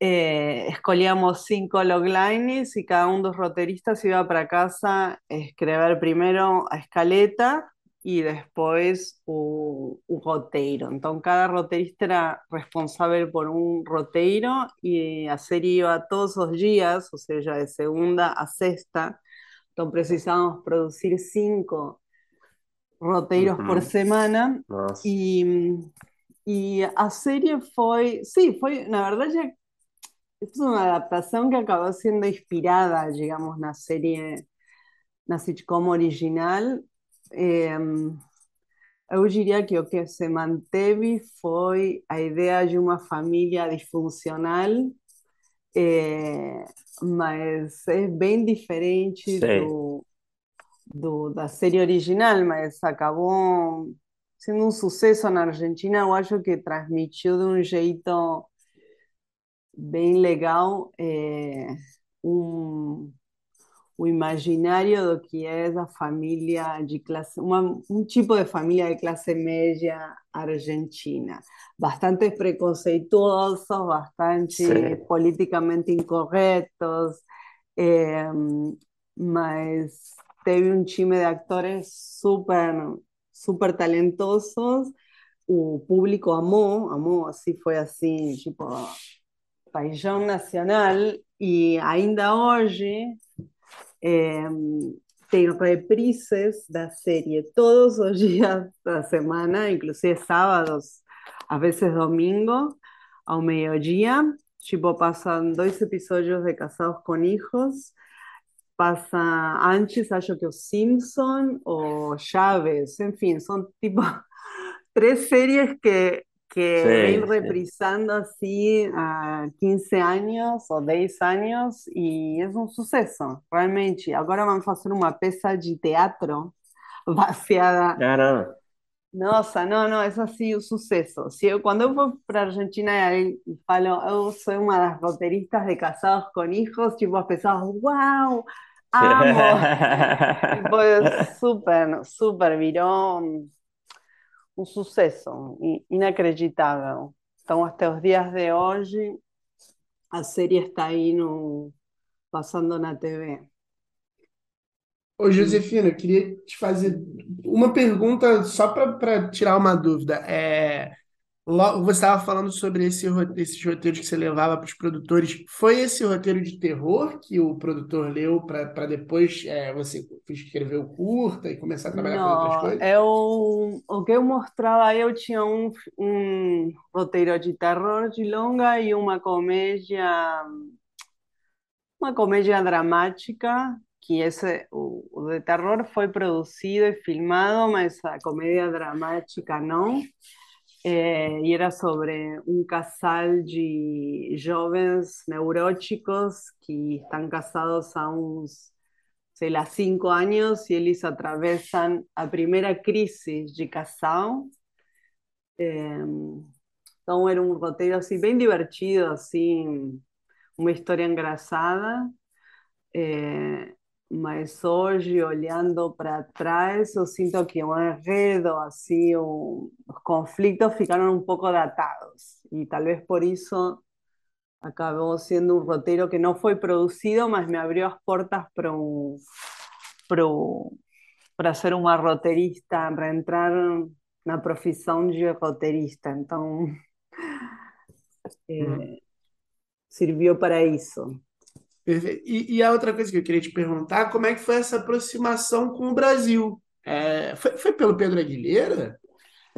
[SPEAKER 3] eh, escolhíamos cinco loglines y cada uno de los roteristas iba para casa a escribir primero a escaleta y después un, un roteiro. Entonces cada roteirista era responsable por un roteiro y a serie iba todos los días, o sea, de segunda a sexta. Entonces precisábamos producir cinco roteiros por semana
[SPEAKER 2] Nossa.
[SPEAKER 3] y, y a serie fue, sí, fue, la verdad ya es una adaptación que acabó siendo inspirada, digamos, na serie, na sitcom original. Eh, eu diria que o que se manteve foi a ideia de uma família disfuncional, eh, mas é bem diferente do, do, da série original, mas acabou sendo um sucesso na Argentina. Eu acho que transmitiu de um jeito bem legal é, um, o imaginário do que é a família de classe, uma, um tipo de família de classe média argentina. Bastante preconceituosos, bastante
[SPEAKER 2] Sei.
[SPEAKER 3] politicamente incorretos, é, mas teve um time de atores super, super talentosos. O público amou, amou, assim, foi assim, tipo, paixão nacional e ainda hoje é, tem reprises da série todos os dias da semana, inclusive sábados, às vezes domingo, ao meio-dia. Tipo, passam dois episódios de Casados com Hijos. Passa antes, acho que os Simpson ou Chaves, enfim, são tipo três séries que que
[SPEAKER 2] Sei,
[SPEAKER 3] ven reprisando así a 15 años ou 10 anos e é um sucesso, realmente. Agora vamos fazer uma peça de teatro *laughs* baseada.
[SPEAKER 2] Caramba.
[SPEAKER 3] Nossa, não, não, é assim um sucesso. Se eu, quando eu vou para a Argentina e falo, eu sou uma das roteiristas de Casados com Hijos, *laughs* tipo, as pessoas, uau, amo! Tipo, super, super, virou um, sucesso inacreditável. Então, até os dias de hoje, a série está aí no, passando na TV.
[SPEAKER 1] Ô, Josefina, eu queria te fazer uma pergunta só para tirar uma dúvida. É, você estava falando sobre esse, esses roteiros que você levava para os produtores. Foi esse roteiro de terror que o produtor leu para depois é, você escrever o curta e começar a trabalhar com outras
[SPEAKER 3] Não,
[SPEAKER 1] coisas?
[SPEAKER 3] eu, o que eu mostrava, eu tinha um, um roteiro de terror de longa e uma comédia, uma comédia dramática, que esse, o, o de terror foi produzido e filmado, mas a comédia dramática não. É, e era sobre um casal de jovens neuróticos que estão casados há uns, sei lá, cinco anos e eles atravessam a primeira crise de casal. Então era um roteiro assim bem divertido, assim, uma história engraçada. É, mas hoje, olhando para trás, eu sinto que o enredo, assim, o, os conflitos ficaram um pouco datados. E talvez por isso acabou sendo um roteiro que não foi produzido, mas me abriu as portas para um, para, para ser uma roteirista, para entrar na profissão de roteirista. Então, é, serviu para isso.
[SPEAKER 1] E, e, a outra coisa que eu queria te perguntar, como é que foi essa aproximação com o Brasil? É, foi, foi pelo Pedro Aguilera?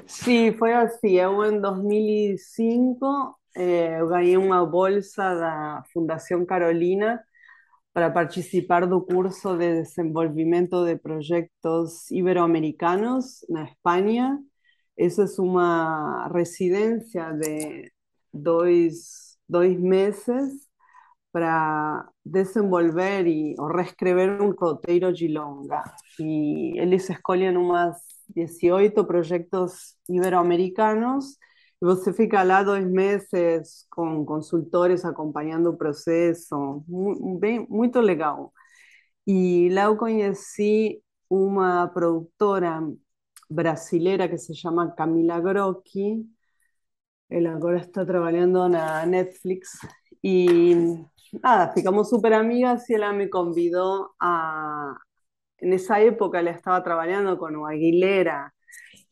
[SPEAKER 3] Sim, foi assim. Eu, em 2005, eh, eu ganhei uma bolsa da Fundação Carolina para participar do curso de desenvolvimento de projetos iberoamericanos na Espanha. Essa é uma residência de dois, dois meses para desenvolver y, o reescrever un roteiro de longa. Y eles escolhem umas 18 proyectos iberoamericanos y você fica lá dois meses con consultores acompañando o proceso, muy, muito legal. Y lá eu conheci uma produtora brasileira que se llama Camila Grocchi, ela agora está trabalhando na Netflix y nada, ficamos súper amigas y ella me convidó a... En esa época le estaba trabajando con Aguilera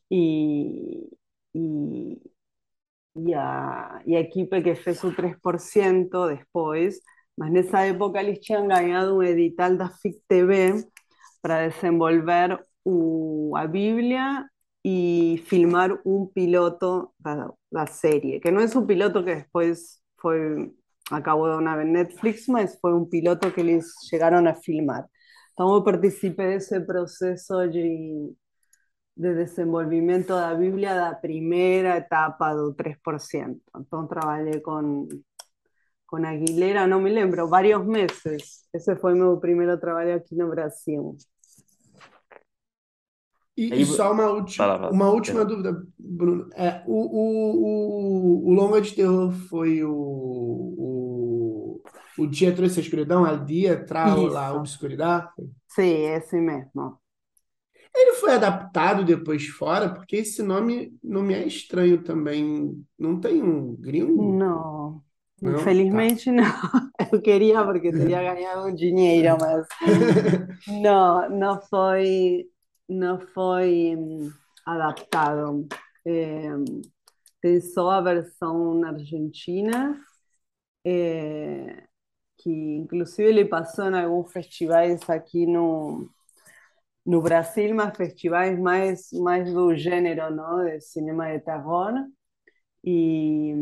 [SPEAKER 3] y, y, y, a, y a equipe que fez su 3% después, mas nessa época eles tinham ganhado um edital da FIC TV para desenvolver o, a Bíblia e filmar um piloto da, da série, que não é um piloto que depois foi acabó de una vez Netflix, mas fue un piloto que les llegaron a filmar. Então, participé de ese proceso de, de desenvolvimento da Bíblia da primeira etapa do 3%. Então, trabalhei com, com Aguilera, não me lembro, vários meses. Esse foi meu primeiro trabalho aqui no Brasil.
[SPEAKER 1] E, Aí, e só uma, última, uma última dúvida, Bruno. É, o, o, o, o longa de terror foi o, o, o Dia Trouxe a Escuridão? El Dia Trau la Obscuridade?
[SPEAKER 3] Sim, esse mesmo.
[SPEAKER 1] Ele foi adaptado depois fora, porque esse nome não me é estranho também. Não tem um gringo?
[SPEAKER 3] Não. Não? Infelizmente tá. não. *laughs* Eu queria porque teria ganhado um dinheiro, mas *laughs* não, não foi não foi hum, adaptado. É, tem só a versão na Argentina, é, que inclusive ele passou em alguns festivais aqui no, no Brasil, mas festivais mais, mais do gênero, não? de cinema de terror. E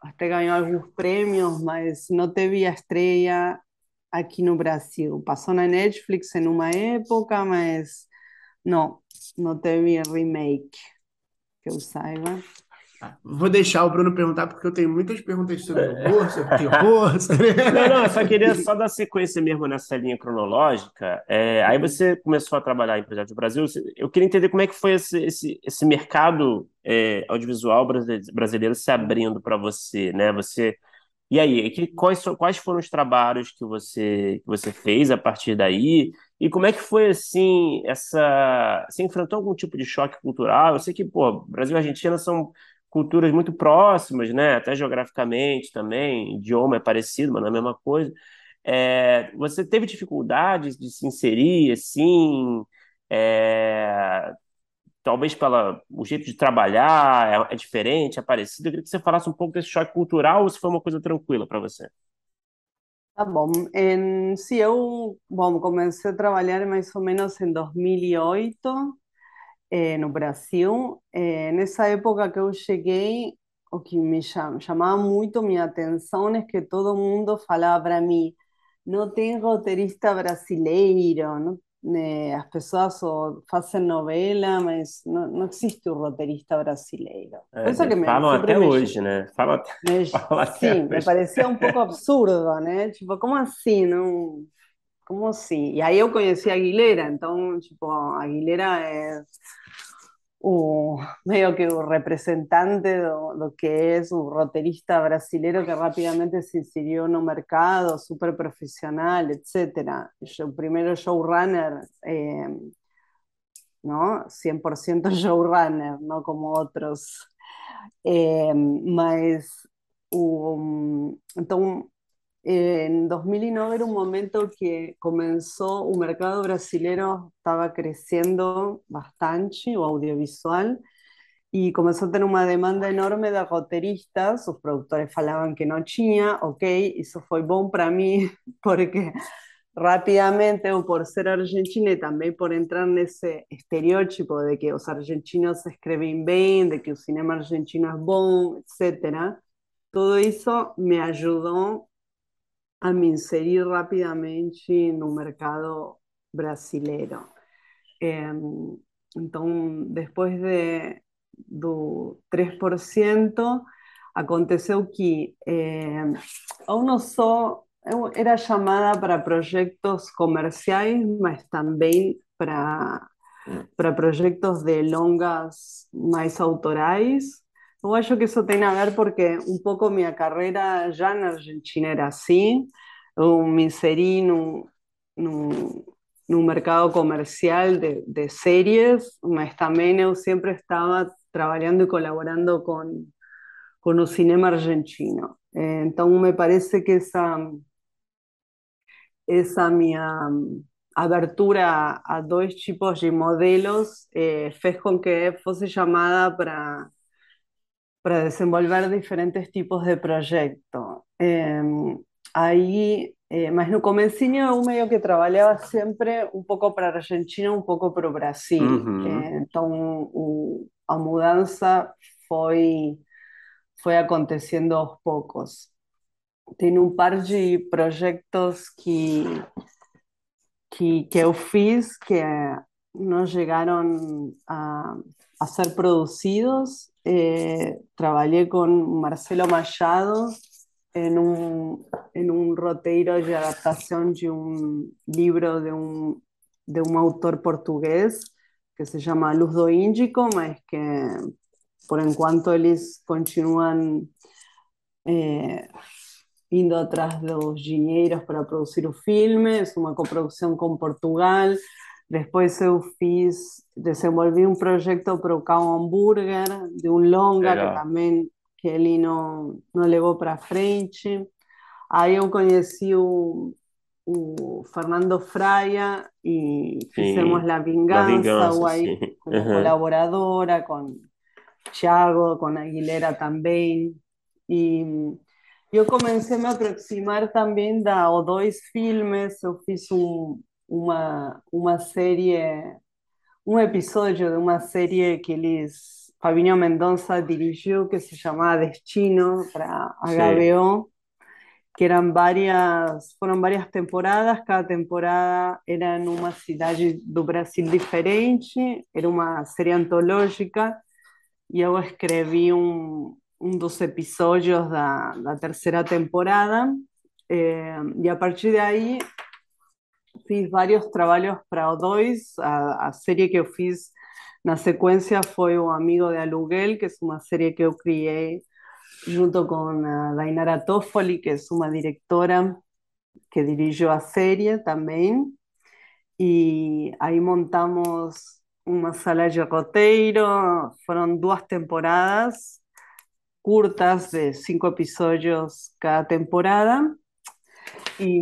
[SPEAKER 3] até ganhou alguns prêmios, mas não teve a estreia aqui no Brasil. Passou na Netflix em uma época, mas não, não teve remake, que eu saiba.
[SPEAKER 1] Vou deixar o Bruno perguntar, porque eu tenho muitas perguntas sobre horror, sobre terror. Sobre...
[SPEAKER 2] Não, não, eu só queria só dar sequência mesmo nessa linha cronológica. É, aí você começou a trabalhar em Projeto Brasil. Eu queria entender como é que foi esse, esse, esse mercado é, audiovisual brasileiro se abrindo para você, né? Você e aí, que, quais, quais foram os trabalhos que você, que você fez a partir daí? E como é que foi assim essa. Você enfrentou algum tipo de choque cultural? Eu sei que, pô, Brasil e Argentina são culturas muito próximas, né? Até geograficamente também, idioma é parecido, mas não é a mesma coisa. É, você teve dificuldades de se inserir, assim? É, talvez pelo o jeito de trabalhar é, é, diferente, é parecido. Eu queria que você falasse um pouco desse choque cultural ou se foi uma coisa tranquila para você.
[SPEAKER 3] Tá bom. Em, sim, eu bom, comecei a trabalhar mais ou menos em 2008 eh, no Brasil. Eh, nessa época que eu cheguei, o que me chamava muito minha atenção é que todo mundo falava para mim não tem roteirista brasileiro, não né, as pessoas fazem novela, mas não, não existe o roteirista brasileiro.
[SPEAKER 2] É,
[SPEAKER 3] que me,
[SPEAKER 2] falam até
[SPEAKER 3] me,
[SPEAKER 2] hoje, né? Falam até,
[SPEAKER 3] me-
[SPEAKER 2] falam até
[SPEAKER 3] sim, me
[SPEAKER 2] hoje.
[SPEAKER 3] parecia um pouco absurdo, né? Tipo, como assim? Não, como assim? E aí eu conheci a Aguilera, então, tipo, a Aguilera é *laughs* o, meio que o representante do, do que es un roterista brasilero que rápidamente se inserió no mercado, súper profesional, etc. Yo, primero showrunner, eh, ¿no? 100% *laughs* showrunner, no como outros. Eh, mas, então, en 2009 era un momento que comenzó, un mercado brasilero estaba creciendo bastante, o audiovisual, y comenzó a tener una demanda enorme de roteristas, sus productores falaban que no tinha, ok, isso foi bom para mí, *laughs* porque rápidamente, o por ser argentina y también por entrar en ese estereotipo de que los argentinos escriben bien, de que el cinema argentino es bom, etc., todo eso me ayudó a me inserir rapidamente no mercado brasileiro. Então, depois de, do 3%, aconteceu que eu não só eu era chamada para projetos comerciais, mas também para para projetos de longas mais autorais. Eu acho que isso tem a ver porque um pouco minha carreira já na Argentina era assim. Eu me inseri no, no, no mercado comercial de, de séries, mas também eu sempre estava trabalhando e colaborando com, com o cinema argentino. Então, me parece que essa, essa minha abertura a, dois tipos de modelos eh, fez com que fosse chamada para para desenvolver diferentes tipos de proyectos. Eh, aí, eh, mas no comecinho eu meio que trabalhava sempre um pouco para a Argentina, um pouco para o Brasil.
[SPEAKER 2] Uhum.
[SPEAKER 3] Eh, então, o, a mudança foi foi acontecendo aos poucos. Tem um par de projetos que que, que eu fiz que não chegaram a, a ser produzidos. Eh, trabajé con Marcelo Machado en un, en un roteiro de adaptación de un libro de un, de un autor portugués que se llama Luz do Índico, mas que por enquanto eles continuam eh, indo atrás dos dinheiros para produzir o filme, é uma coprodução com Portugal. Depois eu fiz, desenvolvi um projeto para o Cão Hambúrguer, de um longa
[SPEAKER 2] Legal.
[SPEAKER 3] que também que ele não, não levou para frente. Aí eu conheci o, o Fernando Fraia e fizemos La Vingança,
[SPEAKER 2] La Vingança, sim.
[SPEAKER 3] como
[SPEAKER 2] Uhum.
[SPEAKER 3] colaboradora com Thiago, com Aguilera também. E eu comecei a me aproximar também da O2 Filmes, eu fiz um, uma, uma série, um episódio de uma série que eles, Fabinho Mendonça dirigiu, que se chamava Destino, para. HBO, que eram várias, foram várias temporadas, cada temporada era em uma cidade do Brasil diferente, era uma série antológica, e eu escrevi um, um dos episódios da, da terceira temporada, eh, e a partir daí fiz vários trabalhos para o 2. A, a que eu fiz na sequência foi O Amigo de Aluguel, que é uma série que eu criei junto com a Dainara Toffoli, que é uma diretora que dirigiu a série também. E aí montamos uma sala de roteiro, foram duas temporadas curtas de cinco episódios cada temporada. E,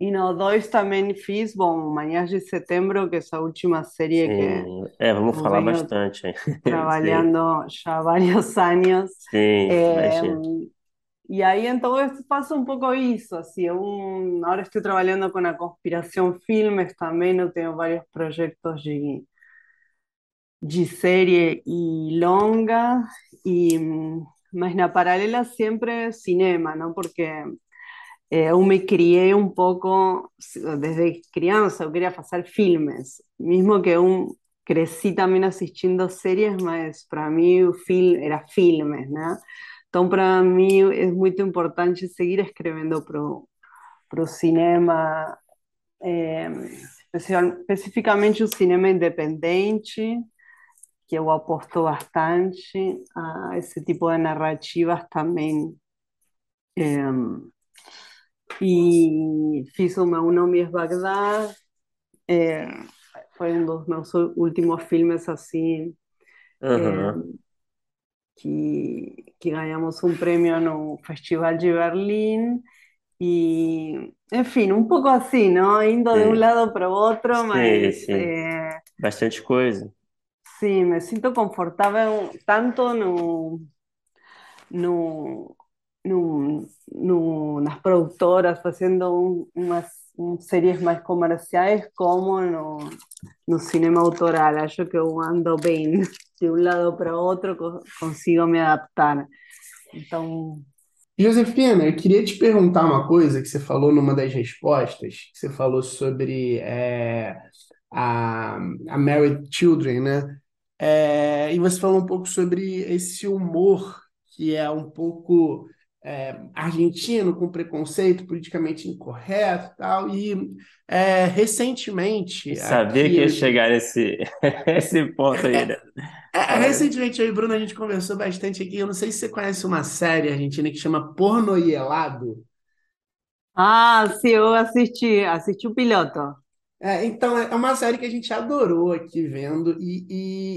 [SPEAKER 3] e no 2 também fiz, bom, Manhãs de Setembro, que é a última série que
[SPEAKER 2] Sim. É, vamos
[SPEAKER 3] eu
[SPEAKER 2] falar bastante. *laughs* hein? Sim,
[SPEAKER 3] trabalhando já há vários anos.
[SPEAKER 2] sim,
[SPEAKER 3] É, e aí então faço um pouco isso, assim, eu, agora estou trabalhando com a Conspiração Filmes também, eu tenho vários projetos de, de série e longa, e, mas na paralela sempre cinema, não? Porque eu me criei um pouco, desde criança, eu queria fazer filmes, mesmo que eu cresci também assistindo séries, mas para mim o filme era filmes, né? Então, para mim é muito importante seguir escrevendo para o cinema, é, especificamente o cinema independente, que eu aposto bastante a esse tipo de narrativas também. É, e fiz o meu nome é Bagdad, é, foi um dos meus últimos filmes assim,
[SPEAKER 2] Aham.
[SPEAKER 3] que, que ganhamos um prêmio no Festival de Berlim. E, enfim, um pouco assim, não? Indo de um
[SPEAKER 2] Sim,
[SPEAKER 3] lado para o outro,
[SPEAKER 2] sim,
[SPEAKER 3] mas
[SPEAKER 2] sim.
[SPEAKER 3] é,
[SPEAKER 2] Bastante coisa.
[SPEAKER 3] sim, me sinto confortável tanto no, no, no, no, nas produtoras fazendo um, umas um, séries mais comerciais como no, no cinema autoral. Acho que ando bem de um lado para outro, co- consigo me adaptar. Então,
[SPEAKER 1] Josefina, eu queria te perguntar uma coisa que você falou numa das respostas, que você falou sobre é, a, a Married Children, né? É, e você falou um pouco sobre esse humor que é um pouco é, argentino, com preconceito, politicamente incorreto e tal. E é, recentemente,
[SPEAKER 2] Sabia
[SPEAKER 1] aqui,
[SPEAKER 2] que ia chegar nesse, *laughs* esse ponto aí, né?
[SPEAKER 1] é,
[SPEAKER 2] Olha.
[SPEAKER 1] recentemente eu e Bruno, a gente conversou bastante aqui. Eu não sei se você conhece uma série argentina que chama Pornoielado.
[SPEAKER 3] ah, sim, eu assisti, assisti o piloto.
[SPEAKER 1] É, então, é uma série que a gente adorou aqui vendo, e,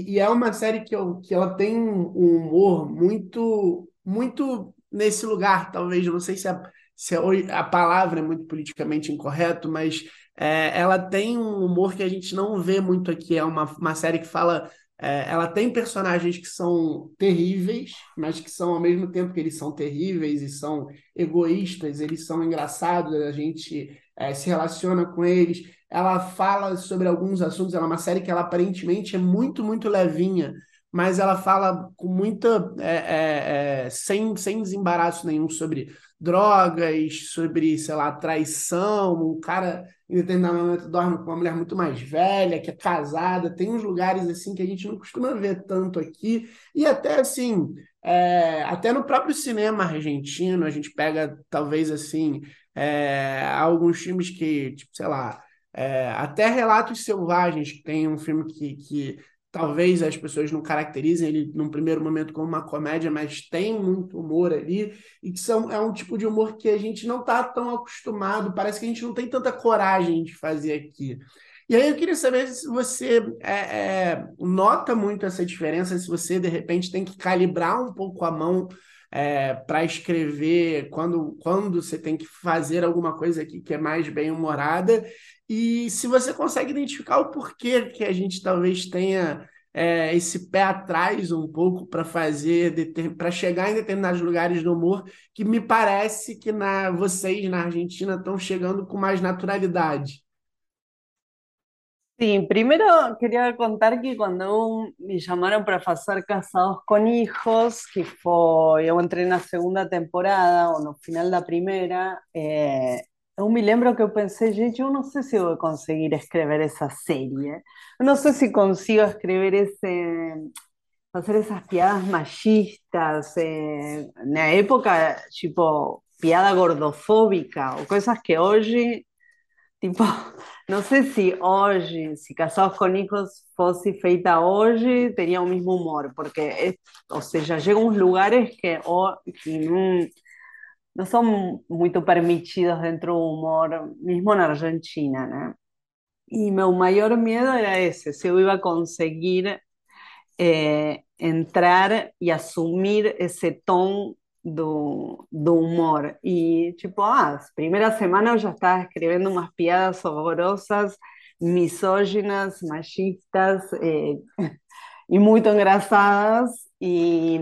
[SPEAKER 1] e, e é uma série que, eu, que ela tem um um humor muito, muito nesse lugar, talvez, não sei se a, se a, a palavra é muito politicamente incorreto, mas é, ela tem um humor que a gente não vê muito aqui. É uma, uma série que fala. é, ela tem personagens que são terríveis, mas que são, ao mesmo tempo que eles são terríveis e são egoístas, eles são engraçados, a gente é, se relaciona com eles ela fala sobre alguns assuntos. Ela é uma série que ela aparentemente é muito, muito levinha, mas ela fala com muita. é, é, é, sem, sem desembaraço nenhum sobre drogas, sobre, sei lá, traição. Um cara, em determinado momento, dorme com uma mulher muito mais velha, que é casada. Tem uns lugares assim que a gente não costuma ver tanto aqui. E até assim. é, até no próprio cinema argentino, a gente pega, talvez assim, é, alguns filmes que, tipo, sei lá, é, até Relatos Selvagens, que tem um filme que, que talvez as pessoas não caracterizem ele num primeiro momento como uma comédia, mas tem muito humor ali, e que são, é um tipo de humor que a gente não está tão acostumado, parece que a gente não tem tanta coragem de fazer aqui. E aí eu queria saber se você é, é, nota muito essa diferença, se você de repente tem que calibrar um pouco a mão é, para escrever quando, quando você tem que fazer alguma coisa aqui que é mais bem-humorada, e se você consegue identificar o porquê que a gente talvez tenha é, esse pé atrás um pouco para fazer, para chegar em determinados lugares do humor, que me parece que na, vocês na Argentina estão chegando com mais naturalidade.
[SPEAKER 3] Sí, primero quería contar que cuando me llamaron para hacer Casados con Hijos, que fue, yo entré na segunda temporada, ou no final da primeira, é, eu me lembro que eu pensei, gente, eu não sei se eu vou conseguir escrever essa série. Eu não sei se consigo escrever esse, fazer essas piadas machistas, eh, na época, tipo, piada gordofóbica, ou coisas que hoje Tipo, *laughs* não sei se hoje, se Casados com Hijos fosse feita hoje, teria o mesmo humor, porque, é, ou seja, chegam uns lugares que, ó, que não, não são muito permitidos dentro do humor, mesmo na Argentina, né? E meu maior medo era esse, se eu ia conseguir eh, entrar e assumir esse tom do, do humor. E, tipo, ah, semanas eu já estava escrevendo umas piadas horrorosas, misóginas, machistas, eh, *laughs* e muito engraçadas. E,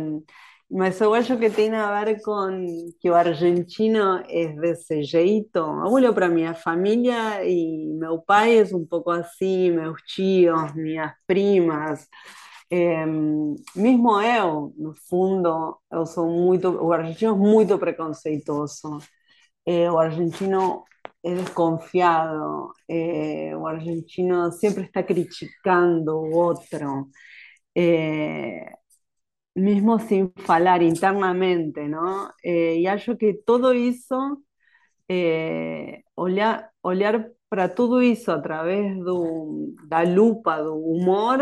[SPEAKER 3] mas eu acho que tem a ver com que o argentino é desse jeito. Olho para minha família e meu pai é um pouco assim, meus tios, minhas primas. É, mesmo eu, no fundo, eu sou muito, o argentino é muito preconceituoso. eh, o argentino es desconfiado, eh, o argentino siempre está criticando otro, eh, mismo sin falar internamente. Eh, y acho que eso, eh, olhar, olhar para tudo isso através do, da lupa do humor,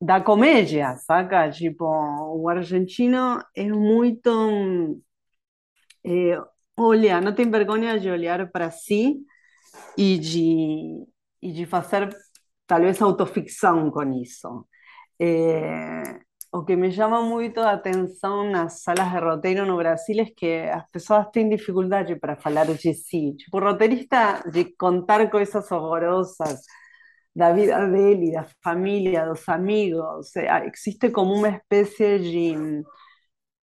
[SPEAKER 3] da comédia, saca? Tipo, o argentino é muito. Eh, olha, não tem vergonha de olhar para si e de, e de fazer talvez autoficção com isso. Eh, o que me chama muito a atenção nas salas de roteiro no Brasil é que as pessoas têm dificuldade para falar de si. Tipo, roteirista de contar coisas horrorosas da vida dele, da família, dos amigos, existe como uma espécie de,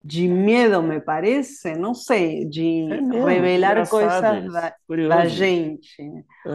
[SPEAKER 3] de medo, me parece, não sei, de
[SPEAKER 2] É
[SPEAKER 3] revelar coisas da, da gente.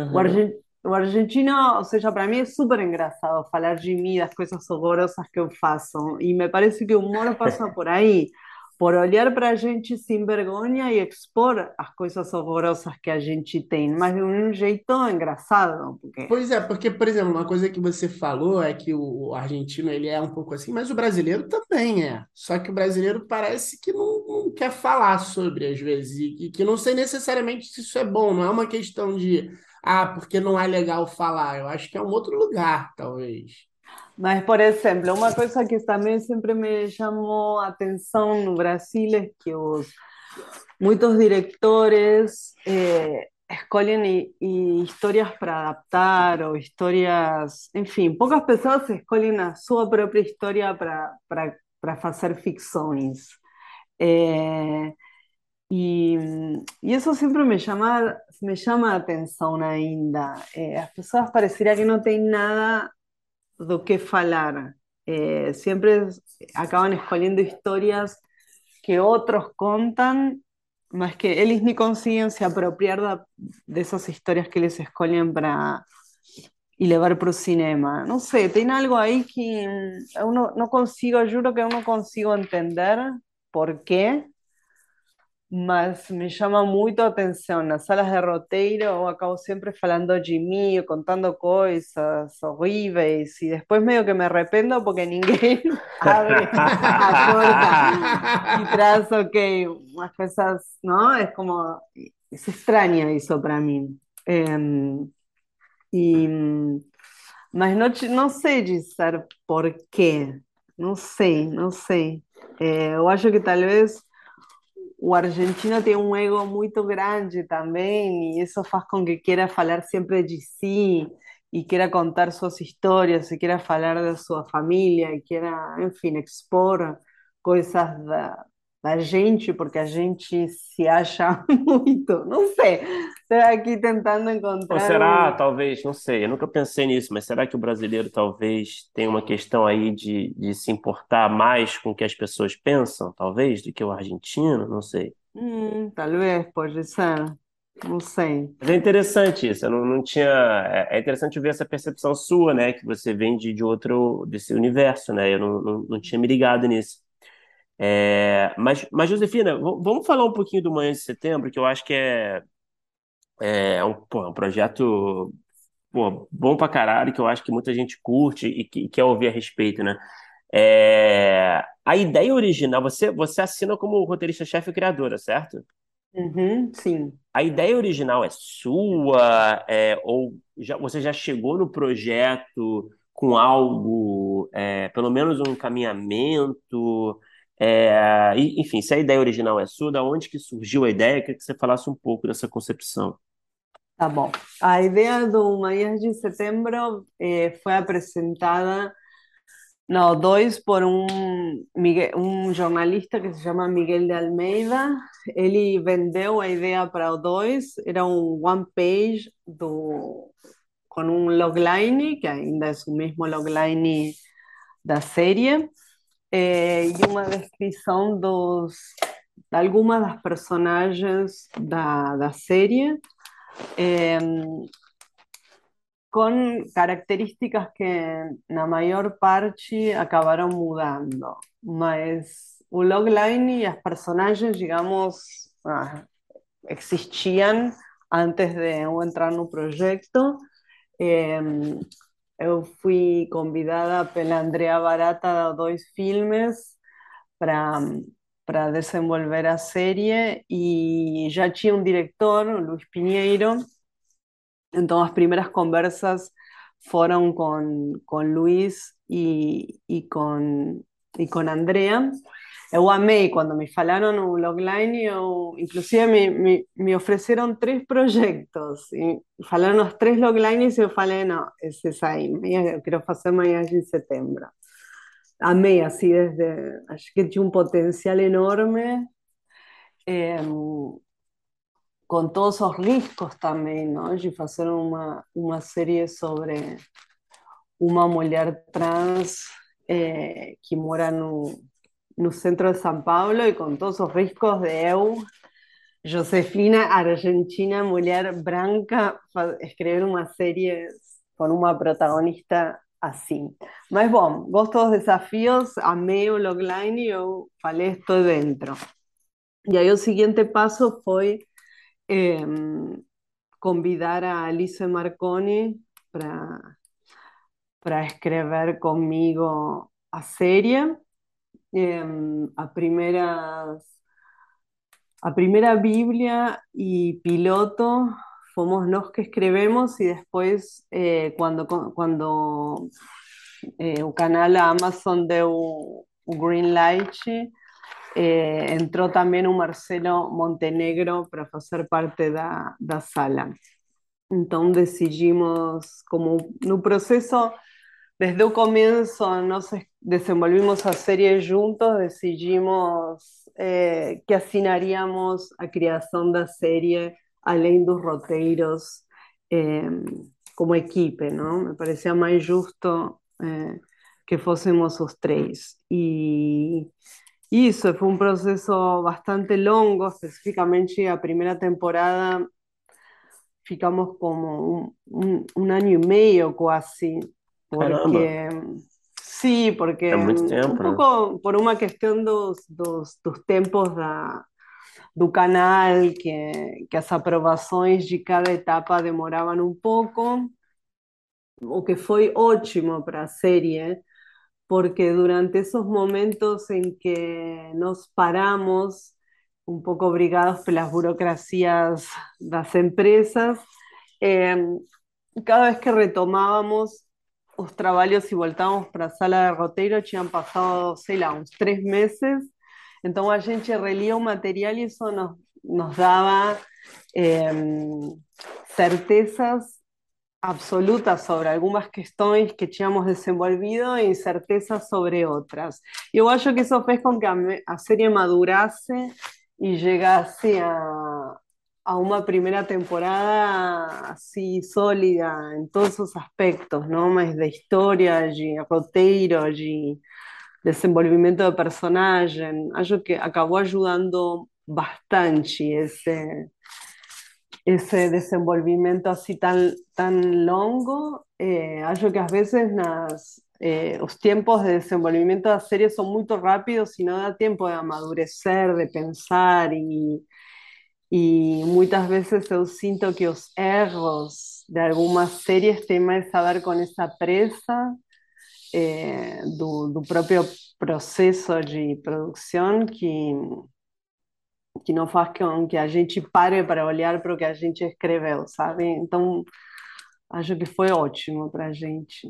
[SPEAKER 3] O,
[SPEAKER 2] Aham.
[SPEAKER 3] argen- o argentino, ou seja, para mim é super engraçado falar de mim, das coisas horrorosas que eu faço. E me parece que o humor passa por aí, por olhar para a gente sem vergonha e expor as coisas horrorosas que a gente tem, mas de um jeito engraçado, porque
[SPEAKER 1] Pois é, porque, por exemplo, uma coisa que você falou é que o, argentino ele é um pouco assim, mas o brasileiro também é. Só que o brasileiro parece que não, não quer falar sobre, às vezes, e que não sei necessariamente se isso é bom, não é uma questão de, ah, porque não é legal falar. Eu acho que é um outro lugar, talvez.
[SPEAKER 3] Mas, por exemplo, uma coisa que também sempre me chamou a atenção no Brasil é que os, muitos diretores eh, escolhem i- histórias para adaptar ou histórias, enfim, poucas pessoas escolhem a sua própria história para, para, para fazer ficções. Eh, e, e isso sempre me chama, me chama a atenção ainda. Eh, as pessoas que não têm nada do que falar. Eh, sempre acabam escolhendo histórias que outros contam, mas que eles nem conseguem se apropriar da, dessas histórias que eles escolhem para e levar para o cinema. Não sei, tem algo aí que hum, eu não, não consigo, juro que eu não consigo entender por quê, mas me chama muito a atenção. Nas salas de roteiro, eu acabo sempre falando de mim, contando coisas horríveis, e depois meio que me arrependo porque ninguém *laughs* abre a porta y tras, ok, unas cosas, ¿no? Es como, es extraño eso para mí. Em, y, mas no, ch- não sei dizer por quê. Não sei, não sei. Eh, eu acho que talvez o argentino tem um ego muito grande também, e isso faz com que queira falar sempre de si, e queira contar suas histórias, e queira falar da sua família, e queira, enfim, expor coisas da, da gente, porque a gente se acha *laughs* muito. Não sei, estou aqui tentando
[SPEAKER 2] Ou
[SPEAKER 3] encontrar
[SPEAKER 2] será,
[SPEAKER 3] um.
[SPEAKER 2] talvez, não sei, eu nunca pensei nisso, mas será que o brasileiro talvez tenha uma questão aí de, de se importar mais com o que as pessoas pensam, talvez, do que o argentino? Não sei.
[SPEAKER 3] Hum, talvez, pode ser. Não sei.
[SPEAKER 2] Mas é interessante isso, eu não, não tinha. É é interessante ver essa percepção sua, né? Que você vem de, de outro, desse universo, né? Eu não, não, não tinha me ligado nisso. É, mas, mas, Josefina, vamos falar um pouquinho do Manhã de Setembro, que eu acho que é, é um, pô, um projeto pô, bom pra caralho, que eu acho que muita gente curte e que, quer ouvir a respeito, né? É, a ideia original, você, você assina como roteirista-chefe e criadora, certo?
[SPEAKER 3] Uhum, sim.
[SPEAKER 2] A ideia original é sua, é, ou já, você já chegou no projeto com algo, é, pelo menos um encaminhamento, é, enfim, se a ideia original é sua, da onde que surgiu a ideia? Queria que você falasse um pouco dessa concepção.
[SPEAKER 3] Tá bom. A ideia do Manhãs de Setembro eh, foi apresentada no 2 por um, um jornalista que se chama Miguel de Almeida. Ele vendeu a ideia para o 2, era um one page do, com um logline, que ainda é o mesmo logline da série, eh, e uma descrição dos, de algumas das personagens da, da série. em, con características que na maior parte acabaram mudando, mas o logline e as personagens, digamos, ah, existiam antes de eu entrar no projeto. Eh, eu fui convidada pela Andrea Barata a dois filmes para para desenvolver a série e já tinha um diretor, Luiz Pinheiro, então as primeiras conversas foram com, com Luiz e, e, com, e com Andrea. Eu amei quando me falaram no logline, eu, inclusive me, me, me ofereceram três projetos, e falaram os três loglines e eu falei, não, esse aí, eu quero fazer amanhã em setembro. Amei, assim, desde, que tinha um potencial enorme, eh, com todos os riscos também, não? de fazer uma, uma série sobre uma mulher trans eh, que mora no, no centro de São Paulo e com todos os riscos de eu, Josefina Argentina, mulher branca, escrever uma série com uma protagonista assim. Mas bom, gosto dos desafios, amei o logline e eu falei, estou dentro. E aí o seguinte passo foi eh, convidar a Alice Marconi para para escrever comigo a série. Eh, a primeira a primeira Bíblia e piloto fomos nós que escrevemos e depois eh, quando quando eh, canal Amazon deu green light eh, entrou também Marcelo Montenegro para fazer parte da, da sala. Então decidimos, como no processo desde o começo nós desenvolvimos a série juntos, decidimos eh, que assinaríamos a criação da série além dos roteiros eh, como equipe, não? Me parecia mais justo eh, que fôssemos os três. E isso foi um processo bastante longo, especificamente a primeira temporada ficamos como un, un, un año y medio quase, porque Caramba. sí, porque
[SPEAKER 2] é muito tempo,
[SPEAKER 3] um pouco né? por uma questão dos, dos, dos tempos da, do canal, que, que as aprovações de cada etapa demoravam um pouco, o que foi ótimo para a série, porque durante esos momentos en que nos paramos, un poco obrigados por las burocracias de las empresas, em, cada vez que retomábamos los trabajos y voltábamos para la sala de roteiro, han pasado, sei lá, uns tres meses, entonces a gente relía un material y eso nos, nos daba em, certezas absoluta sobre algumas questões que tínhamos desenvolvido e incertezas sobre outras. Eu acho que isso fez com que a, a série madurasse e chegasse a, a uma primeira temporada assim sólida em todos os aspectos, não? Mas de história, de roteiro, de desenvolvimento de personagem. Acho que acabou ajudando bastante esse ese desenvolvimiento así tan, tan longo, eh, acho que a veces nas, eh, os tiempos de desenvolvimento da série são muito rápidos e não dá tempo de amadurecer, de pensar e, e muitas vezes eu sinto que os erros de algumas séries têm mais a ver com essa pressa eh, do, do próprio processo de produção que que não faz com que a gente pare para olhar para o que a gente escreveu, sabe? Então, acho que foi ótimo para a gente.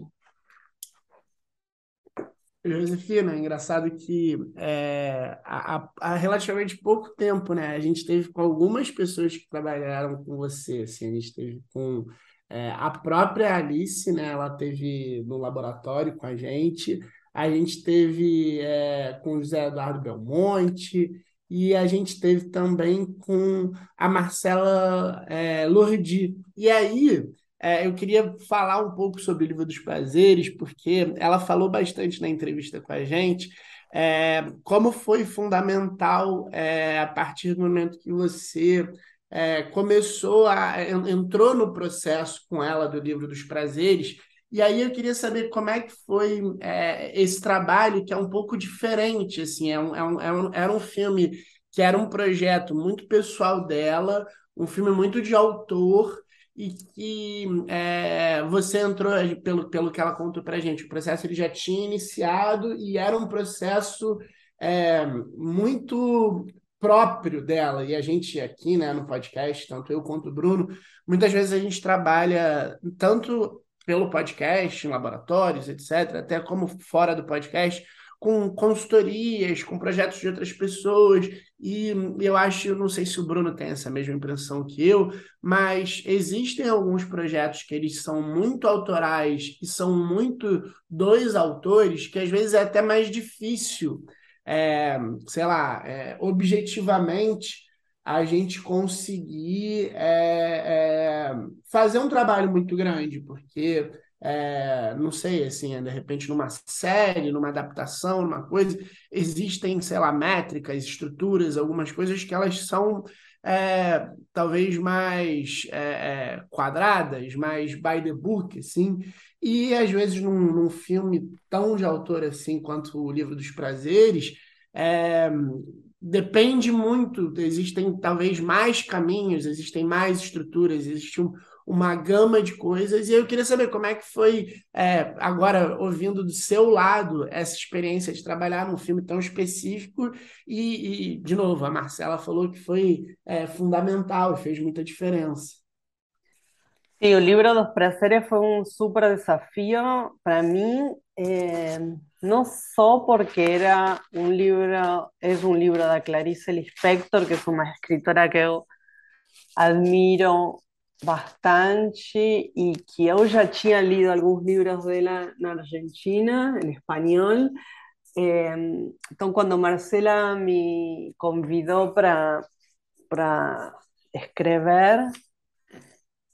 [SPEAKER 1] Josefina, é engraçado que é, há, há, relativamente pouco tempo, né? A gente teve com algumas pessoas que trabalharam com você, assim, a gente teve com é, a própria Alice, né? Ela teve no laboratório com a gente, a gente teve é, com o José Eduardo Belmonte, e a gente teve também com a Marcela é, Lordi. E aí é, eu queria falar um pouco sobre o Livro dos Prazeres, porque ela falou bastante na entrevista com a gente é, como foi fundamental é, a partir do momento que você é, começou a entrou no processo com ela do Livro dos Prazeres. E aí eu queria saber como é que foi é, esse trabalho, que é um pouco diferente, assim, é um, é um, um, era um filme que era um projeto muito pessoal dela, um filme muito de autor e que é, você entrou, pelo, pelo que ela contou para gente, o processo ele já tinha iniciado e era um processo é, muito próprio dela. E a gente aqui, né, no podcast, tanto eu quanto o Bruno, muitas vezes a gente trabalha tanto pelo podcast, em laboratórios, etc., até como fora do podcast, com consultorias, com projetos de outras pessoas, e eu acho, não sei se o Bruno tem essa mesma impressão que eu, mas existem alguns projetos que eles são muito autorais e são muito dois autores, que às vezes é até mais difícil, é, sei lá, é, objetivamente a gente conseguir é, é fazer um trabalho muito grande, porque é, não sei, assim, de repente numa série, numa adaptação, numa coisa, existem, sei lá, métricas, estruturas, algumas coisas que elas são é, talvez mais é, é quadradas, mais by the book, assim, e às vezes num, num, filme tão de autor assim quanto o Livro dos Prazeres, é, depende muito, existem talvez mais caminhos, existem mais estruturas, existe um, uma gama de coisas. E eu queria saber como é que foi, é, agora ouvindo do seu lado, essa experiência de trabalhar num filme tão específico. E, e de novo, a Marcela falou que foi é, fundamental fez muita diferença.
[SPEAKER 3] Sí, el libro Dos Prazeres fue un súper desafío para mí, eh, no solo porque era un libro, es un libro de Clarice Lispector, que es una escritora que yo admiro bastante y que yo ya tinha lido algunos libros dela na Argentina, en español. Eh, entonces, cuando Marcela me convidó para, para escrever,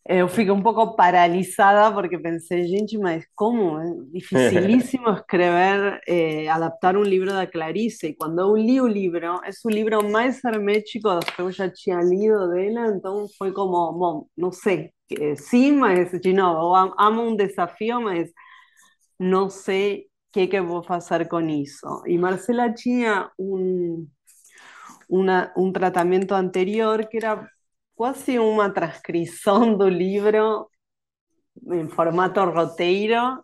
[SPEAKER 3] eu fiquei um pouco paralisada porque pensei, gente, mas como? *laughs* É dificilíssimo escrever, eh, adaptar um livro da Clarice. E quando eu li o livro, é o livro mais hermético das que eu já tinha lido dela, então foi como, bom, não sei, sim, mas de novo, eu amo um desafio, mas não sei o que, que eu vou fazer com isso. E Marcela tinha um, uma, um tratamento anterior que era quase uma transcrição do livro em formato roteiro,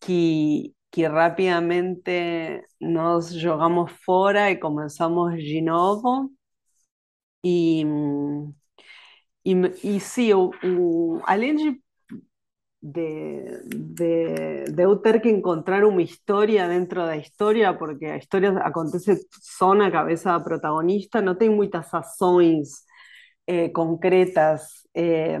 [SPEAKER 3] que, que rapidamente nós jogamos fora e começamos de novo. E, e, e sim, o, o, além de de, de, de eu que encontrar uma história dentro da história, porque a história acontece só na cabeça da protagonista, não tem muitas ações eh, concretas eh,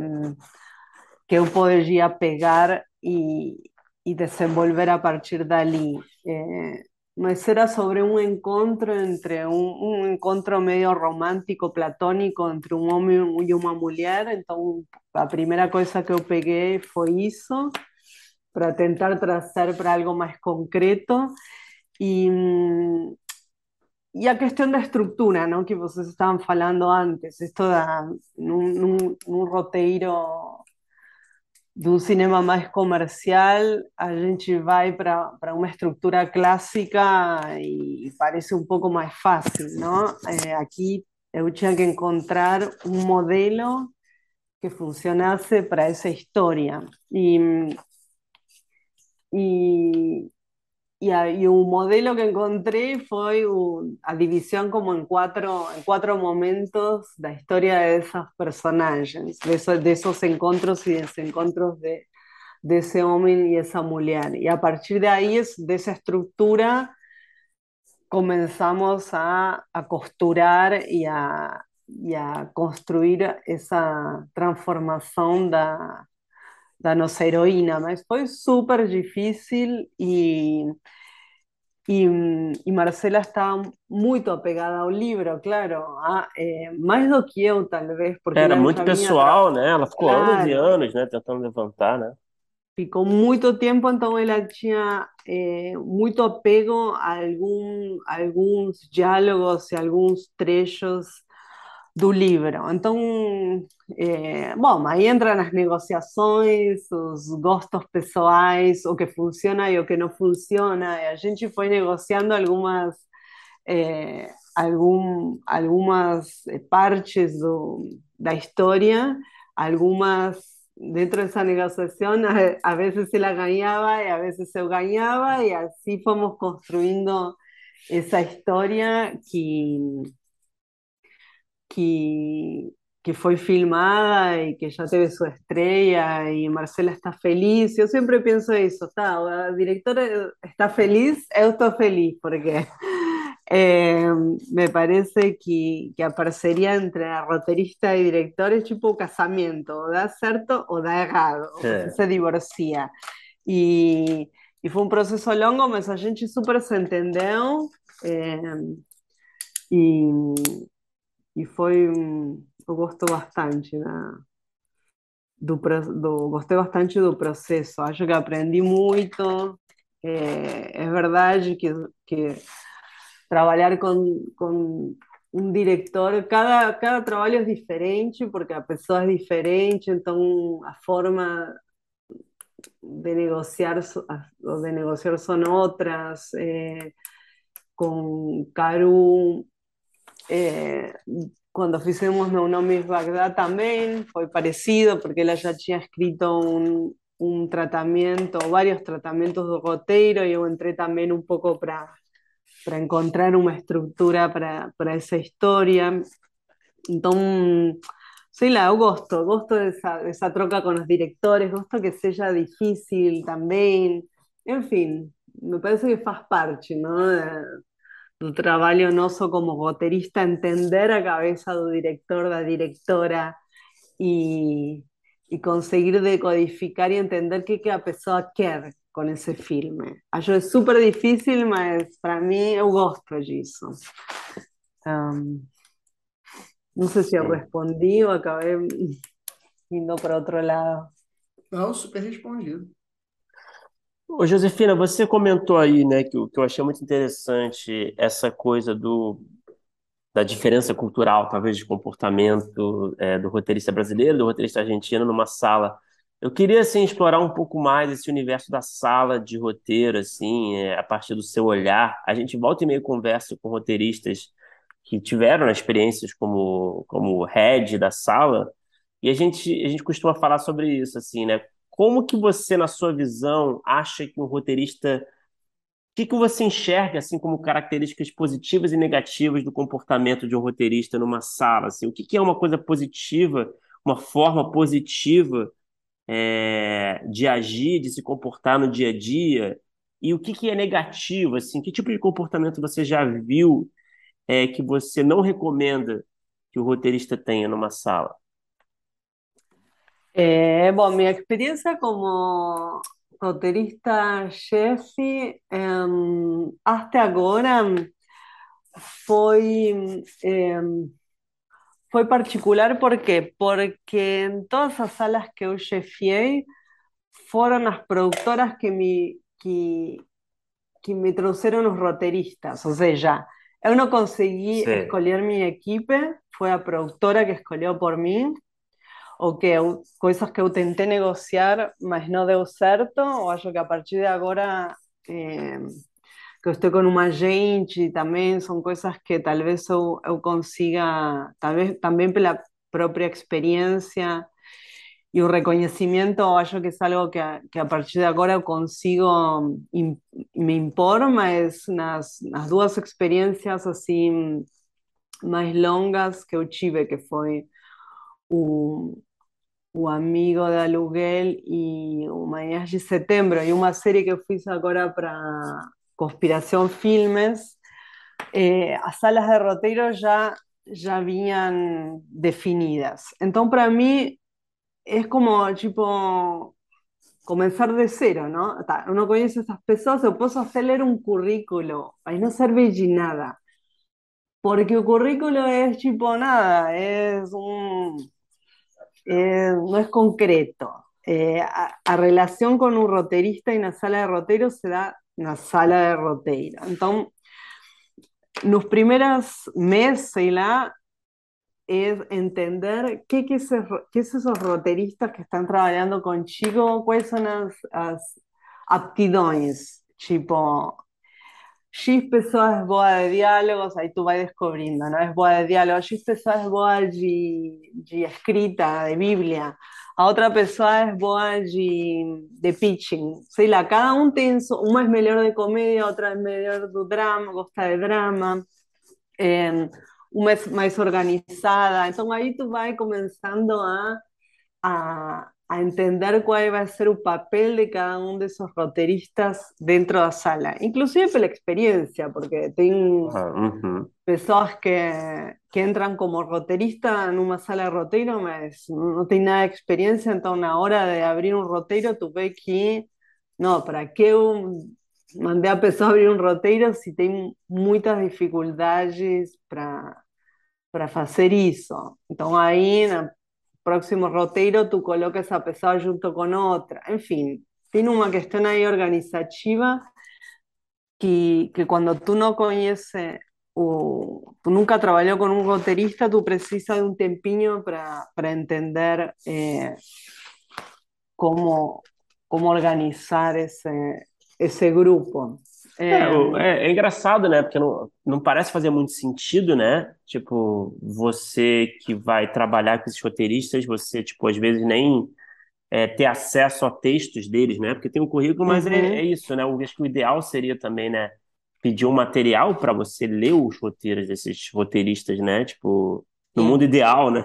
[SPEAKER 3] que eu poderia pegar e, e desenvolver a partir dali. Eh, mas era sobre un encuentro entre un, encuentro medio romántico, platónico entre un hombre y una mujer. Entonces, la primera cosa que yo pegué fue eso, para intentar trazar para algo más concreto. Y, y a cuestión de estructura, ¿no? que ustedes estaban hablando antes, esto da un, un roteiro de um cinema mais comercial, a gente vai para uma estrutura clássica e parece um pouco mais fácil, não? É, aqui eu tinha que encontrar um modelo que funcionasse para essa história. E, e, e, a, e o modelo que encontrei foi o, a divisão como em quatro, em quatro momentos da história dessas personagens, desses, desses encontros e desencontros de, desse homem e essa mulher. E a partir daí, dessa estrutura, começamos a, a costurar e a, e a construir essa transformação da, da nossa heroína, mas foi super difícil e, e, e Marcela está muito apegada ao livro, claro, a, é, mais do que eu, talvez.
[SPEAKER 2] Porque Era muito pessoal, né? Ela ficou claro, anos e anos né, tentando levantar, né?
[SPEAKER 3] Ficou muito tempo, então ela tinha é, muito apego a algum, alguns diálogos e alguns trechos do livro. Então, é, bom, aí entram as negociações, os gostos pessoais, o que funciona e o que não funciona. A gente foi negociando algumas é, algum, algumas partes do, da história, algumas dentro dessa negociação, *laughs* a, a vezes ela ganhava e a vezes eu ganhava, e assim fomos construindo essa história que, que, que foi filmada e que já teve sua estreia e Marcela está feliz. Eu sempre penso isso, tá? A diretora está feliz, eu estou feliz, porque *laughs* eh, me parece que, que, a parceria entre roteirista e diretor é tipo o casamento, ou dá certo ou dá errado, ou se divorcia. E, e foi um processo longo, mas a gente super se entendeu. É, e, e foi. Eu gosto bastante da, do, do, gostei bastante do processo. Acho que aprendi muito. É, é verdade que, que trabalhar com, com um diretor, cada, cada trabalho é diferente, porque a pessoa é diferente, então a forma de negociar, de negociar son otras. Eh, con Caru, eh, cuando hicimos No Nomis Bagdad también fue parecido, porque ella ya había escrito un, un tratamiento, varios tratamientos de roteiro, y yo entré también un poco para, para encontrar una estructura para, para esa historia. Entonces, Sí, la gosto, gosto de esa, troca con los directores, gosto que sea difícil también, en fin, me parece que faz parte, ¿no? De, trabajo no so como goterista, entender a cabeza del director, la directora y, conseguir decodificar y entender qué que a pessoa quer con ese filme. Acho es súper difícil, mas para mí eu gosto disso. Um, Não sei se eu respondi ou acabei indo para outro lado.
[SPEAKER 1] Não, super respondido.
[SPEAKER 2] Ô, Josefina, você comentou aí, né, que, que eu achei muito interessante essa coisa do, da diferença cultural, talvez, de comportamento é, do roteirista brasileiro, do roteirista argentino numa sala. Eu queria, assim, explorar um pouco mais esse universo da sala de roteiro, assim, é, a partir do seu olhar. A gente volta e meio conversa com roteiristas que tiveram experiências como, como head da sala, e a gente, a gente costuma falar sobre isso, assim, né? Como que você, na sua visão, acha que um roteirista... O que, que você enxerga, assim, como características positivas e negativas do comportamento de um roteirista numa sala? Assim? O que, que é uma coisa positiva, uma forma positiva é, de agir, de se comportar no dia a dia? E o que, que é negativo, assim? Que tipo de comportamento você já viu é, que você não recomenda que o roteirista tenha numa sala?
[SPEAKER 3] É, bom, minha experiência como roteirista-chefe um, até agora foi, um, foi particular, por quê? Porque em todas as salas que eu chefiei foram as produtoras que me, que, que me trouxeram os roteiristas, ou seja, Eu não consegui Sim. escolher minha equipe, foi a produtora que escolheu por mim, ou que eu, coisas que eu tentei negociar, mas não deu certo, ou acho que a partir de agora eh, que eu estou com uma agente também são coisas que talvez eu, eu consiga, talvez também pela própria experiência y un reconocimiento, yo que es algo que a, que a, partir de ahora consigo, me informa, es unas, unas dos experiencias así más longas que eu tive, que fue un, un amigo de aluguel y un de setembro, y una serie que fui ahora para Conspiración Filmes, eh, as salas de roteiro ya, ya habían definidas. Entonces, para mí, es como, tipo, comenzar de cero, ¿no? Uno conoce esas personas, yo puedo hacer un currículo, ahí no serve de nada. Porque el currículo es tipo nada, es un. No es concreto. Eh, a, relación con un roterista y una sala de roteiro se da una sala de roteiro. Entonces, los primeros meses la es entender qué, qué, es, esos roteristas que están trabajando contigo, cuáles son las, las aptidões, tipo, X pessoas boas de diálogos, aí tu vai descobrindo, não? É boa de diálogo, X pessoas boas de, de escrita, de Bíblia, a outra pessoa é boa de, de pitching, sei lá, cada um tem, uma é melhor de comédia, outra é melhor do drama, gosta de drama, é, uma é mais organizada, então aí tu vai começando a, a, a entender cuál va a ser el papel de cada uno de esos roteiristas dentro de la sala, inclusive por la experiencia, porque tengo personas que, que entran como roteirista en una sala de roteiro, no tienen nada de experiencia, entonces a la hora de abrir un roteiro, tú ves que, no, ¿para qué mandé a pessoa abrir un roteiro si tengo muchas dificultades para para hacer eso? Entonces ahí próximo roteiro tú colocas a pessoa junto con otra. En fin, tiene una cuestión ahí organizativa que, que cuando tú no conoces o tú nunca trabajó con un roterista, tú precisas de un tempiño para, para entender eh, cómo, cómo organizar ese, esse grupo.
[SPEAKER 2] É, é, é, engraçado, né? Porque não, não parece fazer muito sentido, né? Tipo, você que vai trabalhar com esses roteiristas, você, tipo, às vezes nem é, ter acesso a textos deles, né? Porque tem um currículo, mas é, uhum. é, é, isso, né? Eu acho que o ideal seria também, né? Pedir um material para você ler os roteiros desses roteiristas, né? Tipo, no mundo ideal, né?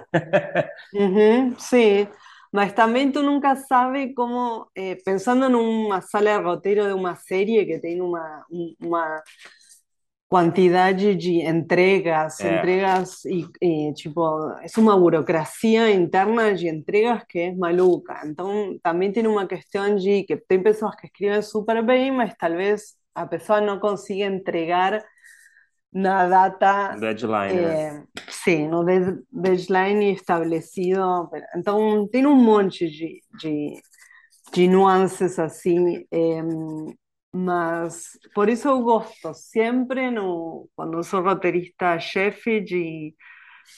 [SPEAKER 3] uhum, sim. Mas también tú nunca sabes cómo, eh, pensando en una sala de roteiro de una serie que tiene una, una cantidad de entregas, é. entregas y, y, tipo, es una burocracia interna de entregas que es maluca. Entonces, también tiene una cuestión de que hay personas que escriben súper bien, pero tal vez a pesar no consigue entregar una data.
[SPEAKER 2] Deadline.
[SPEAKER 3] Eh, sí, no de, deadline establecido. Entonces, tiene un monte de, de, de nuances así. Eh, mas, por eso eu gosto sempre, no, quando sou roteirista chefe, de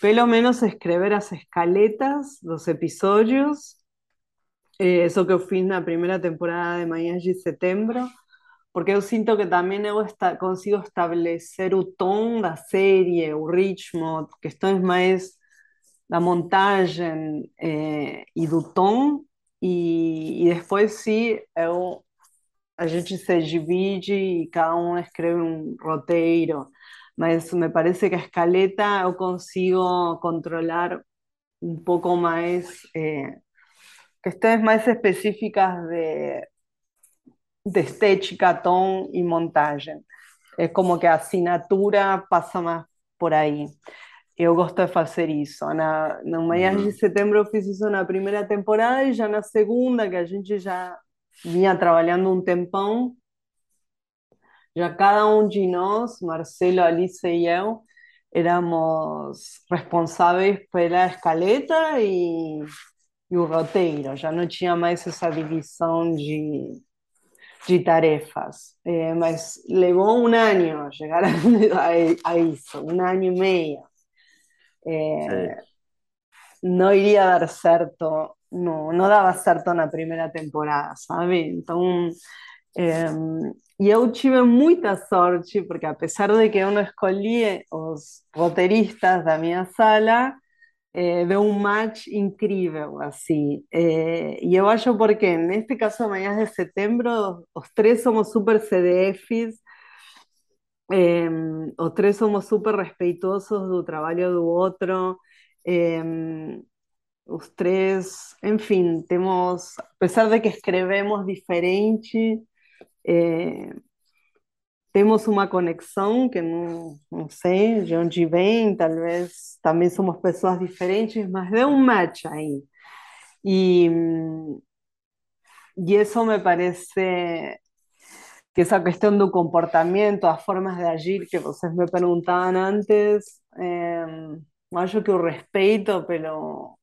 [SPEAKER 3] pelo menos escrever as escaletas dos episodios. Eh, eso que eu fiz na primeira temporada de Manhãs de Setembro porque yo siento que también eu consigo establecer o tom da serie, o ritmo, questões mais da montagem eh, e do tom, e, e depois sim eu, a gente se divide e cada um escreve um roteiro, me parece que a escaleta eu consigo controlar um pouco mais eh, questões mais específicas de de estética, tom y montaje. Es como que a assinatura pasa más por ahí. Eu gosto de fazer isso. Na, no mês de setembro eu fiz isso na primeira temporada e já na segunda, que a gente já vinha trabalhando um tempão, já cada um de nós, Marcelo, Alice e eu, éramos responsáveis pela escaleta e, e o roteiro. Já não tinha mais essa divisão de de tarefas, eh, mas levó un año llegar a, a, eso, un año y medio. Eh, no iría a dar certo, no, no daba certo na primeira temporada, sabe? Então, eh, e eu tive muita sorte, porque apesar de que eu não escolhi os roteiristas da minha sala, eh, de un match increíble, así. Eh, y yo acho porque en este caso de Mañana de Septiembre, los tres somos súper CDFs, eh, los tres somos súper respetuosos del trabajo de otro, eh, los tres, en fin, tenemos, a pesar de que escribimos diferente, eh, temos uma conexão que não, não sei de onde vem, talvez também somos pessoas diferentes, mas deu um match aí. E, e isso me parece que essa questão do comportamento, as formas de agir que vocês me perguntavam antes, é, acho que o respeito pelo,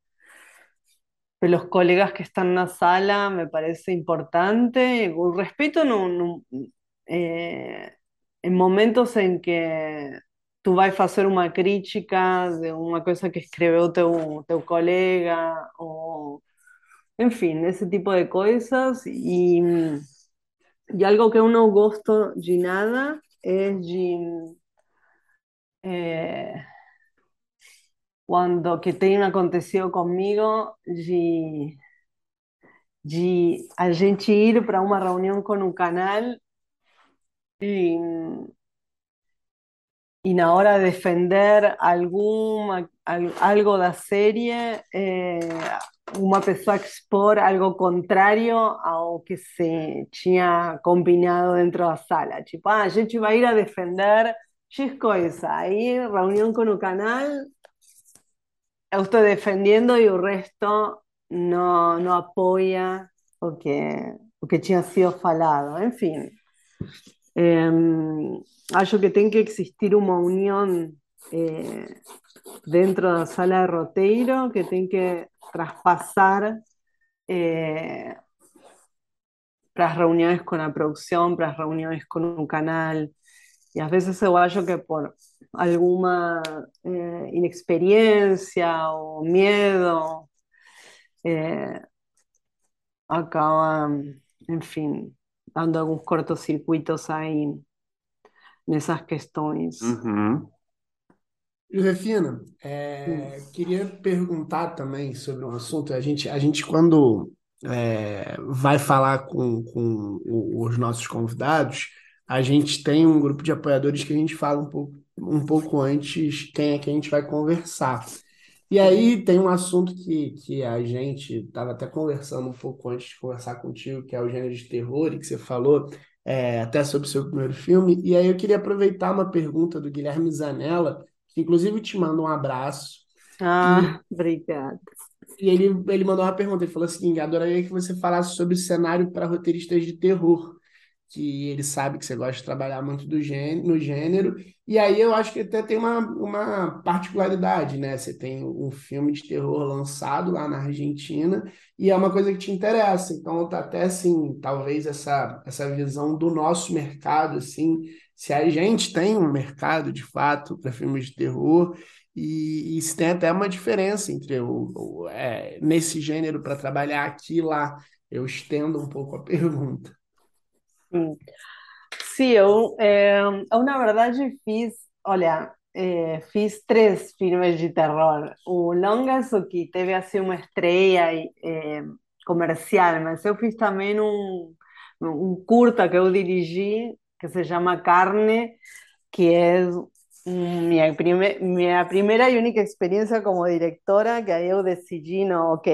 [SPEAKER 3] pelos colegas que están na sala me parece importante. O respeito não, não é, en momentos en que tú vas a hacer una crítica de una cosa que escribió tu, tu colega, o en fin, ese tipo de cosas. Y, y algo que uno gosto de nada es de, eh, cuando que tenha acontecido comigo de, de a gente ir para uma reunião com um canal e, e na hora de defender alguma, algo da série, eh, uma pessoa expor algo contrário ao que se tinha combinado dentro da sala. Tipo, ah, a gente vai ir a defender X coisa. Aí, reunião com o canal, eu estou defendendo e o resto não, não apoia o que, o que tinha sido falado. Enfim, eh, acho que tem que existir uma união eh, dentro da sala de roteiro que tem que traspasar eh, para las reuniones con la producción, para las reuniones con un canal. Y a veces eu acho que por alguna eh, inexperiencia o miedo eh, acaban, en fin, dando algunos cortocircuitos ahí en esas cuestiones.
[SPEAKER 2] Uhum.
[SPEAKER 1] Josefina, é, queria perguntar também sobre um assunto. A gente, a gente quando é, vai falar com, com os nossos convidados, a gente tem um grupo de apoiadores que a gente fala um pouco, um pouco antes quem é que a gente vai conversar. E aí tem um assunto que, que a gente estava até conversando um pouco antes de conversar contigo, que é o gênero de terror, e que você falou é, até sobre o seu primeiro filme. E aí eu queria aproveitar uma pergunta do Guilherme Zanella, que inclusive te manda um abraço.
[SPEAKER 3] Ah, e, obrigada.
[SPEAKER 1] E ele, ele mandou uma pergunta, ele falou assim, adoraria que você falasse sobre o cenário para roteiristas de terror, que ele sabe que você gosta de trabalhar muito do gênero, no gênero, e aí eu acho que até tem uma, uma particularidade, né? Você tem um filme de terror lançado lá na Argentina, e é uma coisa que te interessa, então tá até assim, talvez essa, essa visão do nosso mercado, assim, se a gente tem um mercado de fato para filmes de terror e, e, se tem até uma diferença entre o, o é, nesse gênero para trabalhar aqui e lá. Eu estendo um pouco a *laughs* pergunta.
[SPEAKER 3] Sim, eu, é, eu na verdade fiz, olha, é, fiz três filmes de terror. O Longas, o que teve assim uma estreia é, comercial, mas eu fiz também um, um curta que eu dirigi que se llama Carne, que es mi, primer, mi primera y única experiencia como directora, que ahí yo decidí, no, ok,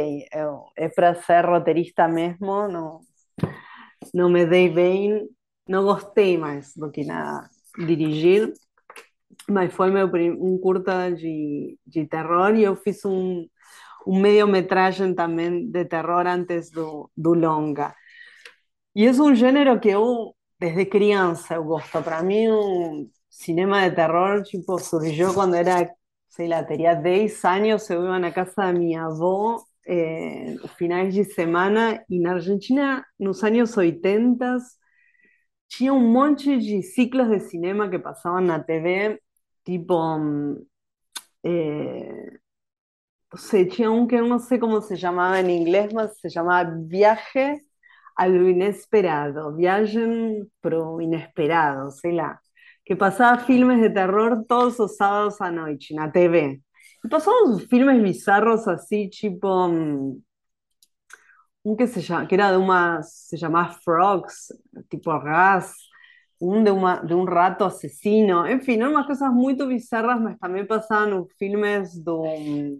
[SPEAKER 3] es para ser roterista mesmo, no, no me dei bem, no gostei más do que nada dirigir, mas foi meu um curta de, de terror e eu fiz um, um mediometragem também de terror antes do, do longa. E é um gênero que eu desde criança eu gosto. Para mim, um cinema de terror tipo, surgiu quando era, sei lá, teria 10 anos, eu ia na casa da minha avó, eh, finais de semana, e na Argentina, nos anos 80, tinha um monte de ciclos de cinema que passavam na TV, tipo. Eh, no sé, tinha que não sei como se chamava em inglês, mas se chamava Viaje a lo inesperado, Viajen pro inesperado, sei lá, que pasaba filmes de terror todos los sábados a noche en la TV. Pasaban filmes bizarros así, tipo mm, un que se llama, que era de unas, se llamaba Frogs, tipo gas, un de, uma, de un rato asesino, en fin, unas cosas muy bizarras, pero también pasaban filmes de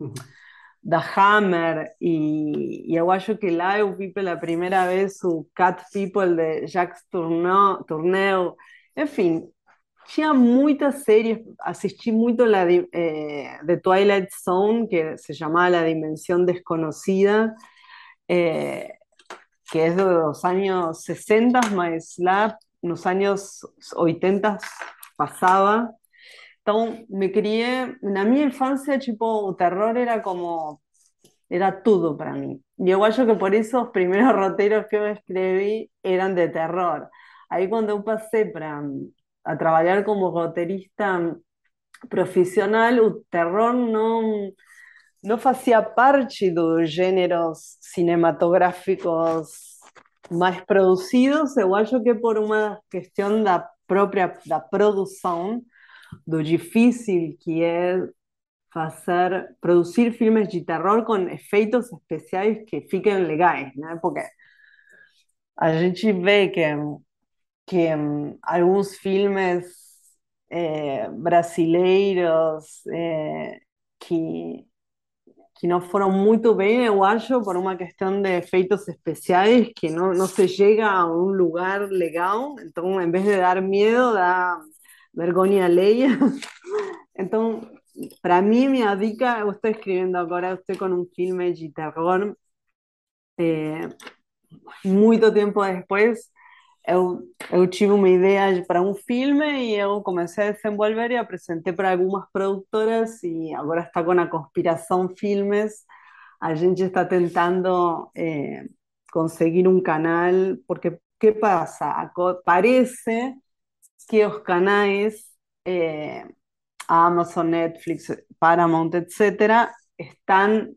[SPEAKER 3] da Hammer e, e eu que lá eu vi pela primeira vez o Cat People de Jacques Tourneur, Tourneur. enfim, tinha muitas séries, assisti muito la de, eh, The Twilight Zone, que se chamava La Dimensão Desconocida, eh, que é dos anos 60, mas lá nos anos 80 passava, Então, me crié, na minha infância, tipo, o terror era como, era tudo para mim. E eu acho que por isso os primeiros *laughs* roteiros que eu escrevi eram de terror. Aí, quando eu passei para a trabalhar como roteirista profissional, o terror não não fazia parte dos gêneros cinematográficos mais produzidos. Eu acho que por uma questão da própria da produção, do difícil que é fazer, produzir filmes de terror com efeitos especiais que fiquem legais, né? Porque a gente vê que, que um, alguns filmes é, brasileiros é, que que não foram muito bem, eu acho, por uma questão de efeitos especiais, que não, não se chega a um lugar legal, então, em vez de dar medo, dá vergonha alheia. *laughs* Então, para mim, minha dica, eu estou escrevendo agora, estou com um filme de terror, é, muito tempo depois, eu, eu tive uma ideia para um filme e eu comecei a desenvolver e apresentei para algumas produtoras e agora está com a Conspiração Filmes. A gente está tentando é, conseguir um canal, porque que passa? Parece que os canais, é, Amazon, Netflix, Paramount, etc., estão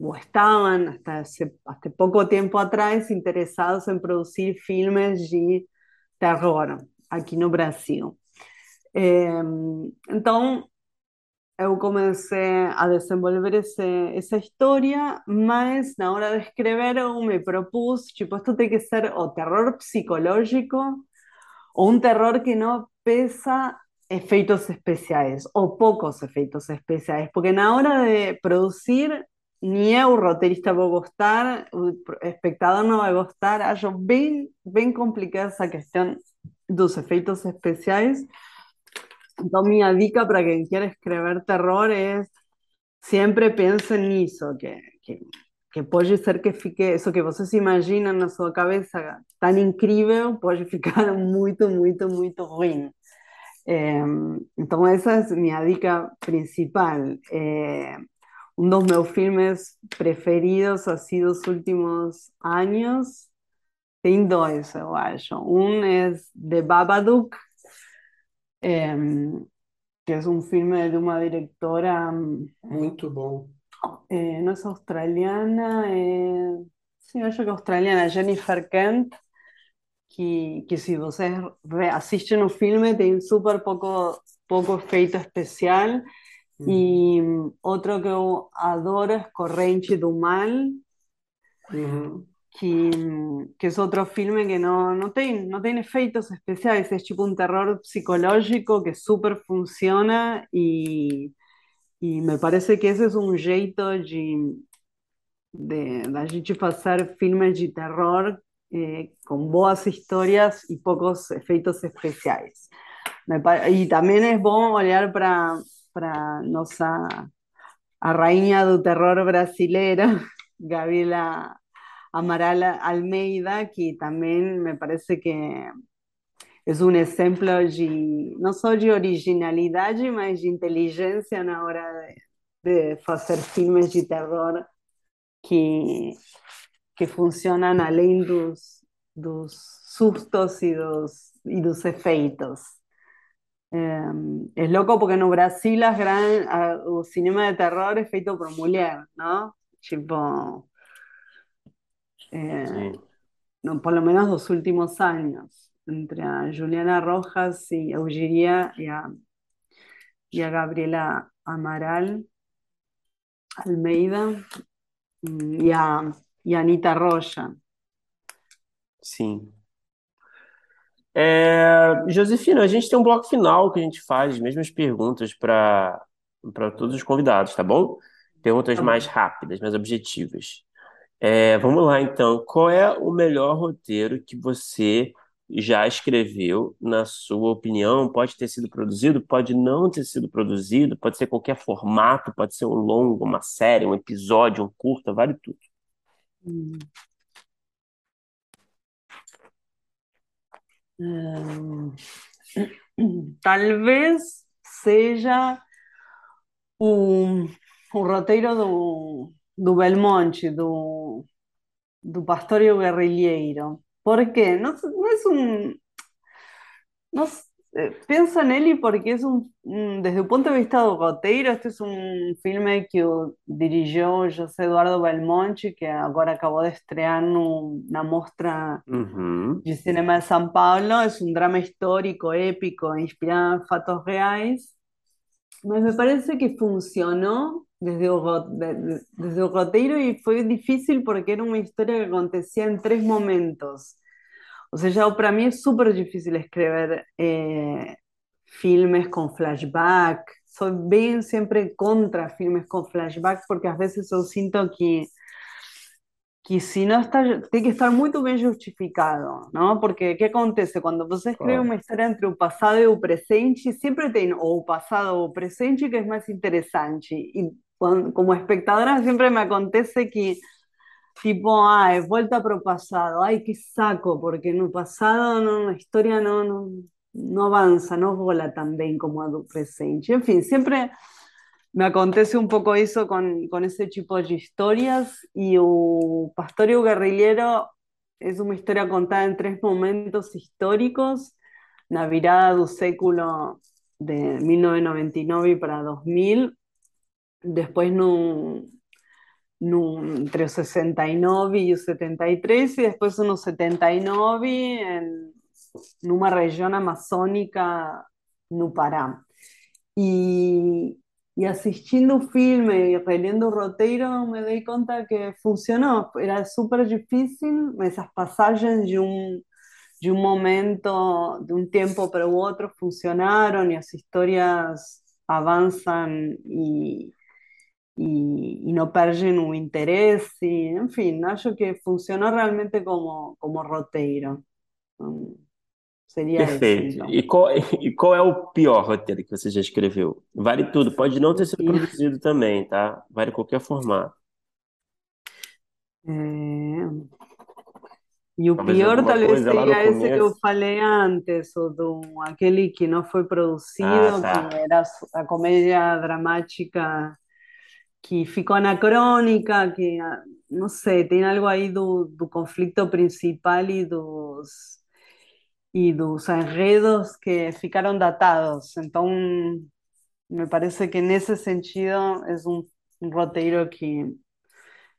[SPEAKER 3] o estaban hasta hace, hasta poco tiempo atrás interessados em produzir filmes de terror aqui no Brasil. É, então, eu comecei a desenvolver esse, essa história, mas na hora de escrever eu me propus, tipo, isto tem que ser o terror psicológico ou um terror que não pesa efeitos especiais ou poucos efeitos especiais, porque na hora de produzir ni eu, roteirista, vou gostar, o espectador não vai gostar. Acho bem, bem complicada essa questão dos efeitos especiais. Então, minha dica para quem quer escrever terror é sempre pense nisso, que, que, que ser que fique, isso que vocês imaginam na sua cabeça tão incrível, pode ficar *laughs* muito, muito, muito ruim. É, então, essa é minha dica principal. Um dos meus filmes preferidos assim dos últimos anos. Tem dois, eu acho. Um é The Babadook, é, que é um filme de uma diretora.
[SPEAKER 1] Muito bom.
[SPEAKER 3] É, não é australiana, é. Sim, eu acho que é australiana, Jennifer Kent. Que, que se vocês assistem o filme, tem super pouco, pouco efeito especial e outro que eu adoro é Corrente do Mal,
[SPEAKER 1] Uhum.
[SPEAKER 3] que, que é outro filme que não, não, tem, não tem efeitos especiais, é tipo um terror psicológico que super funciona e, e me parece que esse é um jeito de, de, da gente fazer filmes de terror eh, com boas histórias e poucos efeitos especiais. Me E também é bom olhar para para nossa a rainha do terror brasileira, *laughs* Gabriela Amaral Almeida, que também me parece que é um exemplo de não só de originalidade, mas de inteligência na hora de, de fazer filmes de terror que, que funcionam além dos, dos sustos e dos, e dos efeitos. É, é louco porque no Brasil as gran, a, o cinema de terror é feito por mulher, não? Tipo,
[SPEAKER 2] Sim.
[SPEAKER 3] no, por lo menos dos últimos años, entre a Juliana Rojas y Eugenia y a, y a Gabriela Amaral Almeida mm, y a, y a Anita Rocha.
[SPEAKER 2] Sim. É, Josefina, a gente tem um bloco final que a gente faz as mesmas perguntas para para todos os convidados, tá bom? Perguntas
[SPEAKER 3] Tá bom.
[SPEAKER 2] mais rápidas, mais objetivas. É, vamos lá, então. Qual é o melhor roteiro que você já escreveu, na sua opinião? Pode ter sido produzido, pode não ter sido produzido, pode ser qualquer formato, pode ser um longo, uma série, um episódio, um curta, vale tudo.
[SPEAKER 3] Mm. Em, Tal vez seja o, o roteiro do, do Belmonte, do, do Pastor e o Guerrilheiro. Por quê? Não, não é um. Eh, pienso en él porque es un, desde un punto de vista de roteiro, este es un filme que dirigió José Eduardo Belmonte, que ahora acabó de estrear una muestra de cinema de São Paulo. Es un drama histórico, épico, inspirado en fatos reales. Me parece que funcionó desde roteiro y fue difícil porque era una historia que acontecía en tres momentos. O sea, para mí es súper difícil escribir eh, filmes con flashback. Soy bien siempre contra filmes con flashback porque a veces yo siento que que si no está, tiene que estar muy bien justificado, ¿no? Porque ¿qué acontece? Cuando você escribe una historia entre el pasado y el presente, siempre tiene o pasado o presente que es más interesante. Y como espectadora siempre me acontece que tipo, ay, vuelta pro pasado, ay, qué saco, porque en el pasado no, la historia no, no, no avanza, no vola tan bien como a presente. En fin, siempre me acontece un poco eso con, con ese tipo de historias y o Pastorio Guerrillero es una historia contada en tres momentos históricos, la virada del século de 1999 para 2000, después no, entre 69 y 73 y después unos 79 en una región amazónica no Pará. Y, y asistiendo un filme y releyendo un roteiro me di cuenta que funcionó. Era súper difícil, esas pasajes de un, de un momento, de un tiempo para otro funcionaron y las historias avanzan y, y, no pierden un interés. Y, en fin, acho que funcionó realmente como, como roteiro. Seria
[SPEAKER 2] Perfeito. Esse, então. e, qual, e qual é o pior roteiro que você já escreveu? Vale tudo, pode não ter sido produzido também, tá? Vale qualquer formato.
[SPEAKER 3] É... E o talvez pior talvez seja esse que eu falei antes, o do, aquele que não foi produzido, ah, tá. que era a comédia dramática que ficou anacrônica, que, não sei, tem algo aí do, do conflito principal e dos y los enredos que ficaron datados. Entonces, me parece que en ese sentido es un, roteiro que,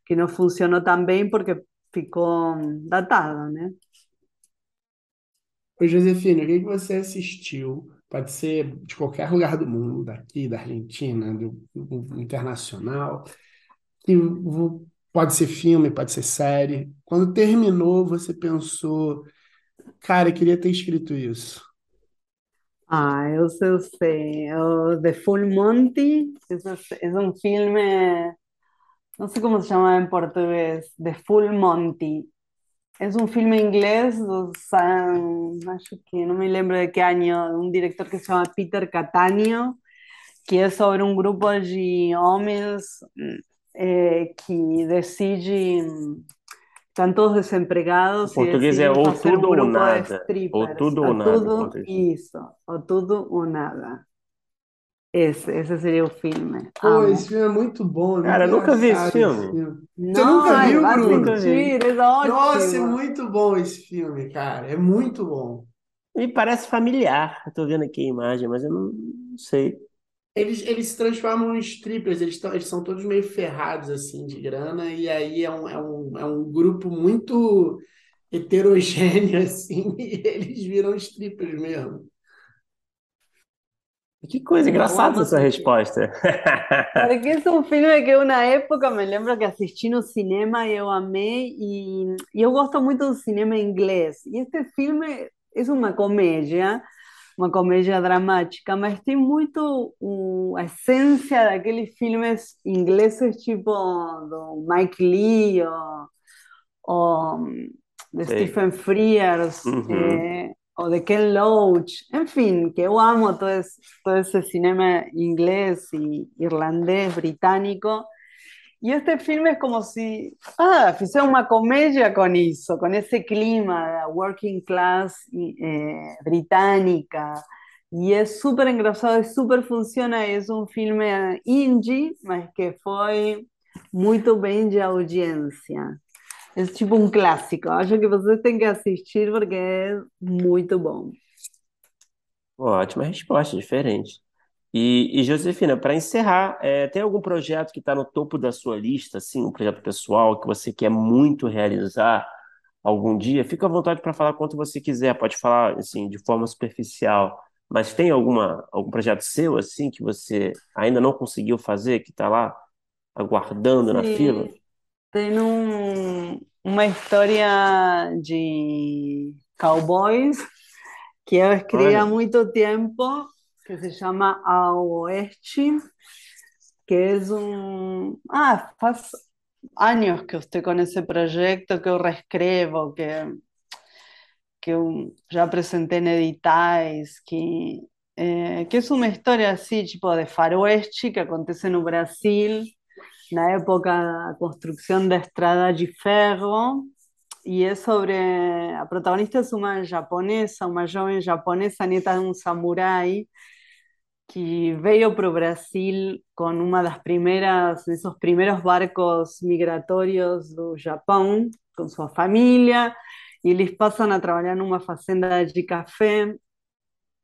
[SPEAKER 3] que no funcionó tan bien porque ficou datado, né?
[SPEAKER 1] Ô, Josefina, o que você assistiu? Pode ser de qualquer lugar do mundo, daqui, da Argentina, do, do internacional, que pode ser filme, pode ser série. Quando terminou, você pensou Cara, eu queria ter escrito isso.
[SPEAKER 3] Ah, eu sei, eu sei. O The Full Monty é um filme, não sei como se chama em português, The Full Monty. É um filme inglês dos, acho que não me lembro de que ano, um diretor que se chama Peter Catania, que é sobre um grupo de homens eh, que decide están todos desempregados.
[SPEAKER 2] O português é ou tudo um ou nada. Ou tudo ou nada.
[SPEAKER 3] Tudo, isso, ou tudo ou nada. Esse, esse seria o filme.
[SPEAKER 1] Pô, Amo. esse filme é muito bom. É
[SPEAKER 2] Cara, nunca vi esse filme. Esse filme.
[SPEAKER 1] Você nunca viu, Bruno?
[SPEAKER 3] Mentira, é ótimo.
[SPEAKER 1] Nossa, é muito bom esse filme, cara. É muito bom.
[SPEAKER 2] Me parece familiar. Eu tô vendo aqui a imagem, mas eu não sei.
[SPEAKER 1] Eles, eles se transformam em strippers, eles, tão, eles são todos meio ferrados assim de grana, e aí é um, é um, é um grupo muito heterogêneo, *laughs* assim, e eles viram strippers mesmo.
[SPEAKER 2] Que coisa engraçada essa resposta. *laughs*
[SPEAKER 3] Porque esse é um filme que eu, na época, me lembro que assisti no cinema e eu amei, e, e eu gosto muito do cinema inglês. E este filme é uma comédia, uma comédia dramática, mas tem muito um, a essência daqueles filmes ingleses, tipo do Mike Lee ou, ou de Sim. Stephen Frears, uhum. é, ou de Ken Loach, enfim, que eu amo todo esse, todo esse cinema inglês e irlandês, britânico. Y este filme es como si, ah, fuese una comedia con eso, con ese clima de working class eh, británica. Y es súper engrasado, es súper funciona, es un filme indie, mas que fue muy bien de audiencia. Es tipo un clásico, acho que vocês têm que assistir porque é muito bom.
[SPEAKER 2] Ótima resposta, diferente. E, e Josefina, para encerrar, é, tem algum projeto que está no topo da sua lista, assim, um projeto pessoal que você quer muito realizar algum dia? Fica à vontade para falar quanto você quiser, pode falar assim, de forma superficial. Mas tem alguma, algum projeto seu, assim, que você ainda não conseguiu fazer, que está lá aguardando na fila?
[SPEAKER 3] Tem um, uma história de cowboys que eu escrevi há muito tempo que se llama A Oeste, que es un... Ah, hace años que estoy con ese proyecto, que yo reescribo, que, que ya presenté en editais, que, eh, que es una historia así, tipo de faroeste, que acontece en Brasil, na época da construção da estrada de ferro, e é sobre. A protagonista é uma japonesa, uma jovem japonesa, neta de um samurai, que veio para o Brasil com uma das primeiras, esos primeiros barcos migratórios do Japão, com sua família, e eles passam a trabalhar numa fazenda de café.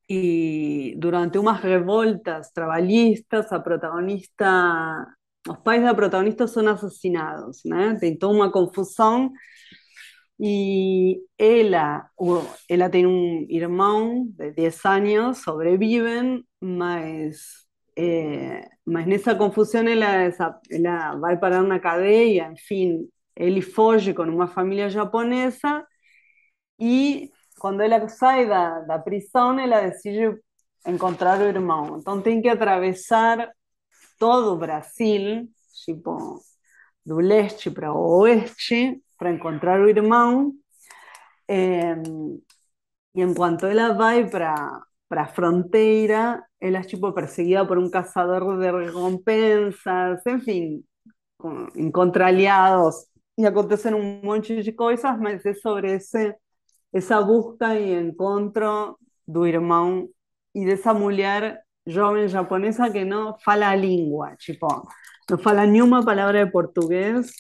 [SPEAKER 3] E durante umas revoltas trabalhistas, a protagonista, os pais da protagonista são assassinados, né? Tem toda uma confusão y ella, ella tiene un hermano de 10 años, sobreviven, mas, eh, en esa confusión ella, va a parar una cadena, en fin, él foge con una familia japonesa y cuando ella sale de la prisión, ella decide encontrar un hermano. Entonces tiene que atravesar todo Brasil, tipo, do leste para oeste, para encontrar o irmão. Eh, y en cuanto ella va para, para frontera, ella es tipo perseguida por un cazador de recompensas, en fin, encontra aliados y acontecen un montón de cosas, mas es sobre ese, esa busca y encontro do irmão y de esa mujer joven japonesa que no fala a língua, tipo, no fala ni una palabra de portugués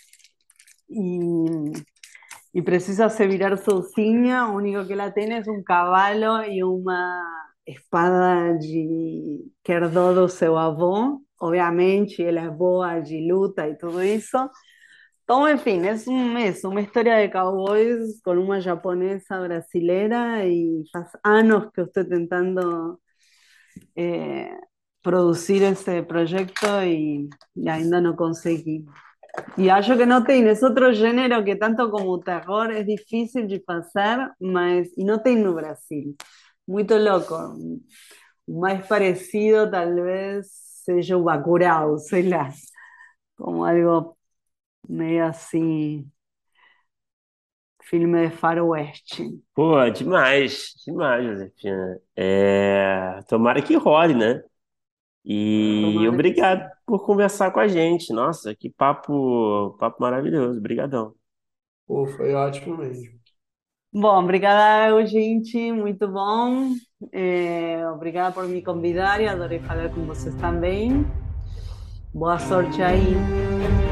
[SPEAKER 3] y, y precisa se virar sozinha, o único que ela tem é um cavalo e uma espada de que herdou do seu avô, obviamente, ela é boa de luta e tudo isso. Então, enfim, é, um, é uma história de cowboys com uma japonesa brasileira e faz anos que eu estou tentando eh, produzir esse projeto e, e ainda não consegui. Y acho que no tiene, es otro género que tanto como terror es difícil de hacer, mas, y no tiene no Brasil. Muy loco. Más parecido tal vez seja o sei lá. Como algo meio assim, filme de faroeste.
[SPEAKER 2] Pô, demais, demais, Josefina. É... Tomara que role, né? E Tomara obrigado por conversar com a gente. Nossa, que papo, papo maravilhoso. Obrigadão.
[SPEAKER 1] Pô, foi ótimo mesmo.
[SPEAKER 3] Bom, obrigada, gente. Muito bom. É, obrigada por me convidar e adorei falar com vocês também. Boa sorte aí.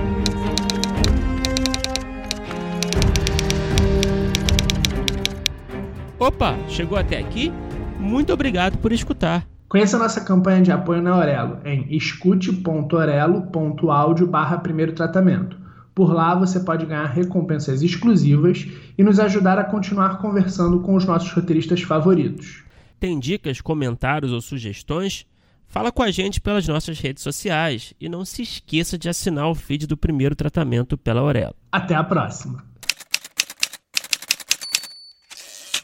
[SPEAKER 4] Opa, chegou até aqui? Muito obrigado por escutar.
[SPEAKER 1] Conheça nossa campanha de apoio na Aurelo em escute.orelo.audio barra primeiro tratamento. Por lá você pode ganhar recompensas exclusivas e nos ajudar a continuar conversando com os nossos roteiristas favoritos.
[SPEAKER 4] Tem dicas, comentários ou sugestões? Fala com a gente pelas nossas redes sociais e não se esqueça de assinar o feed do primeiro tratamento pela Aurelo.
[SPEAKER 1] Até a próxima!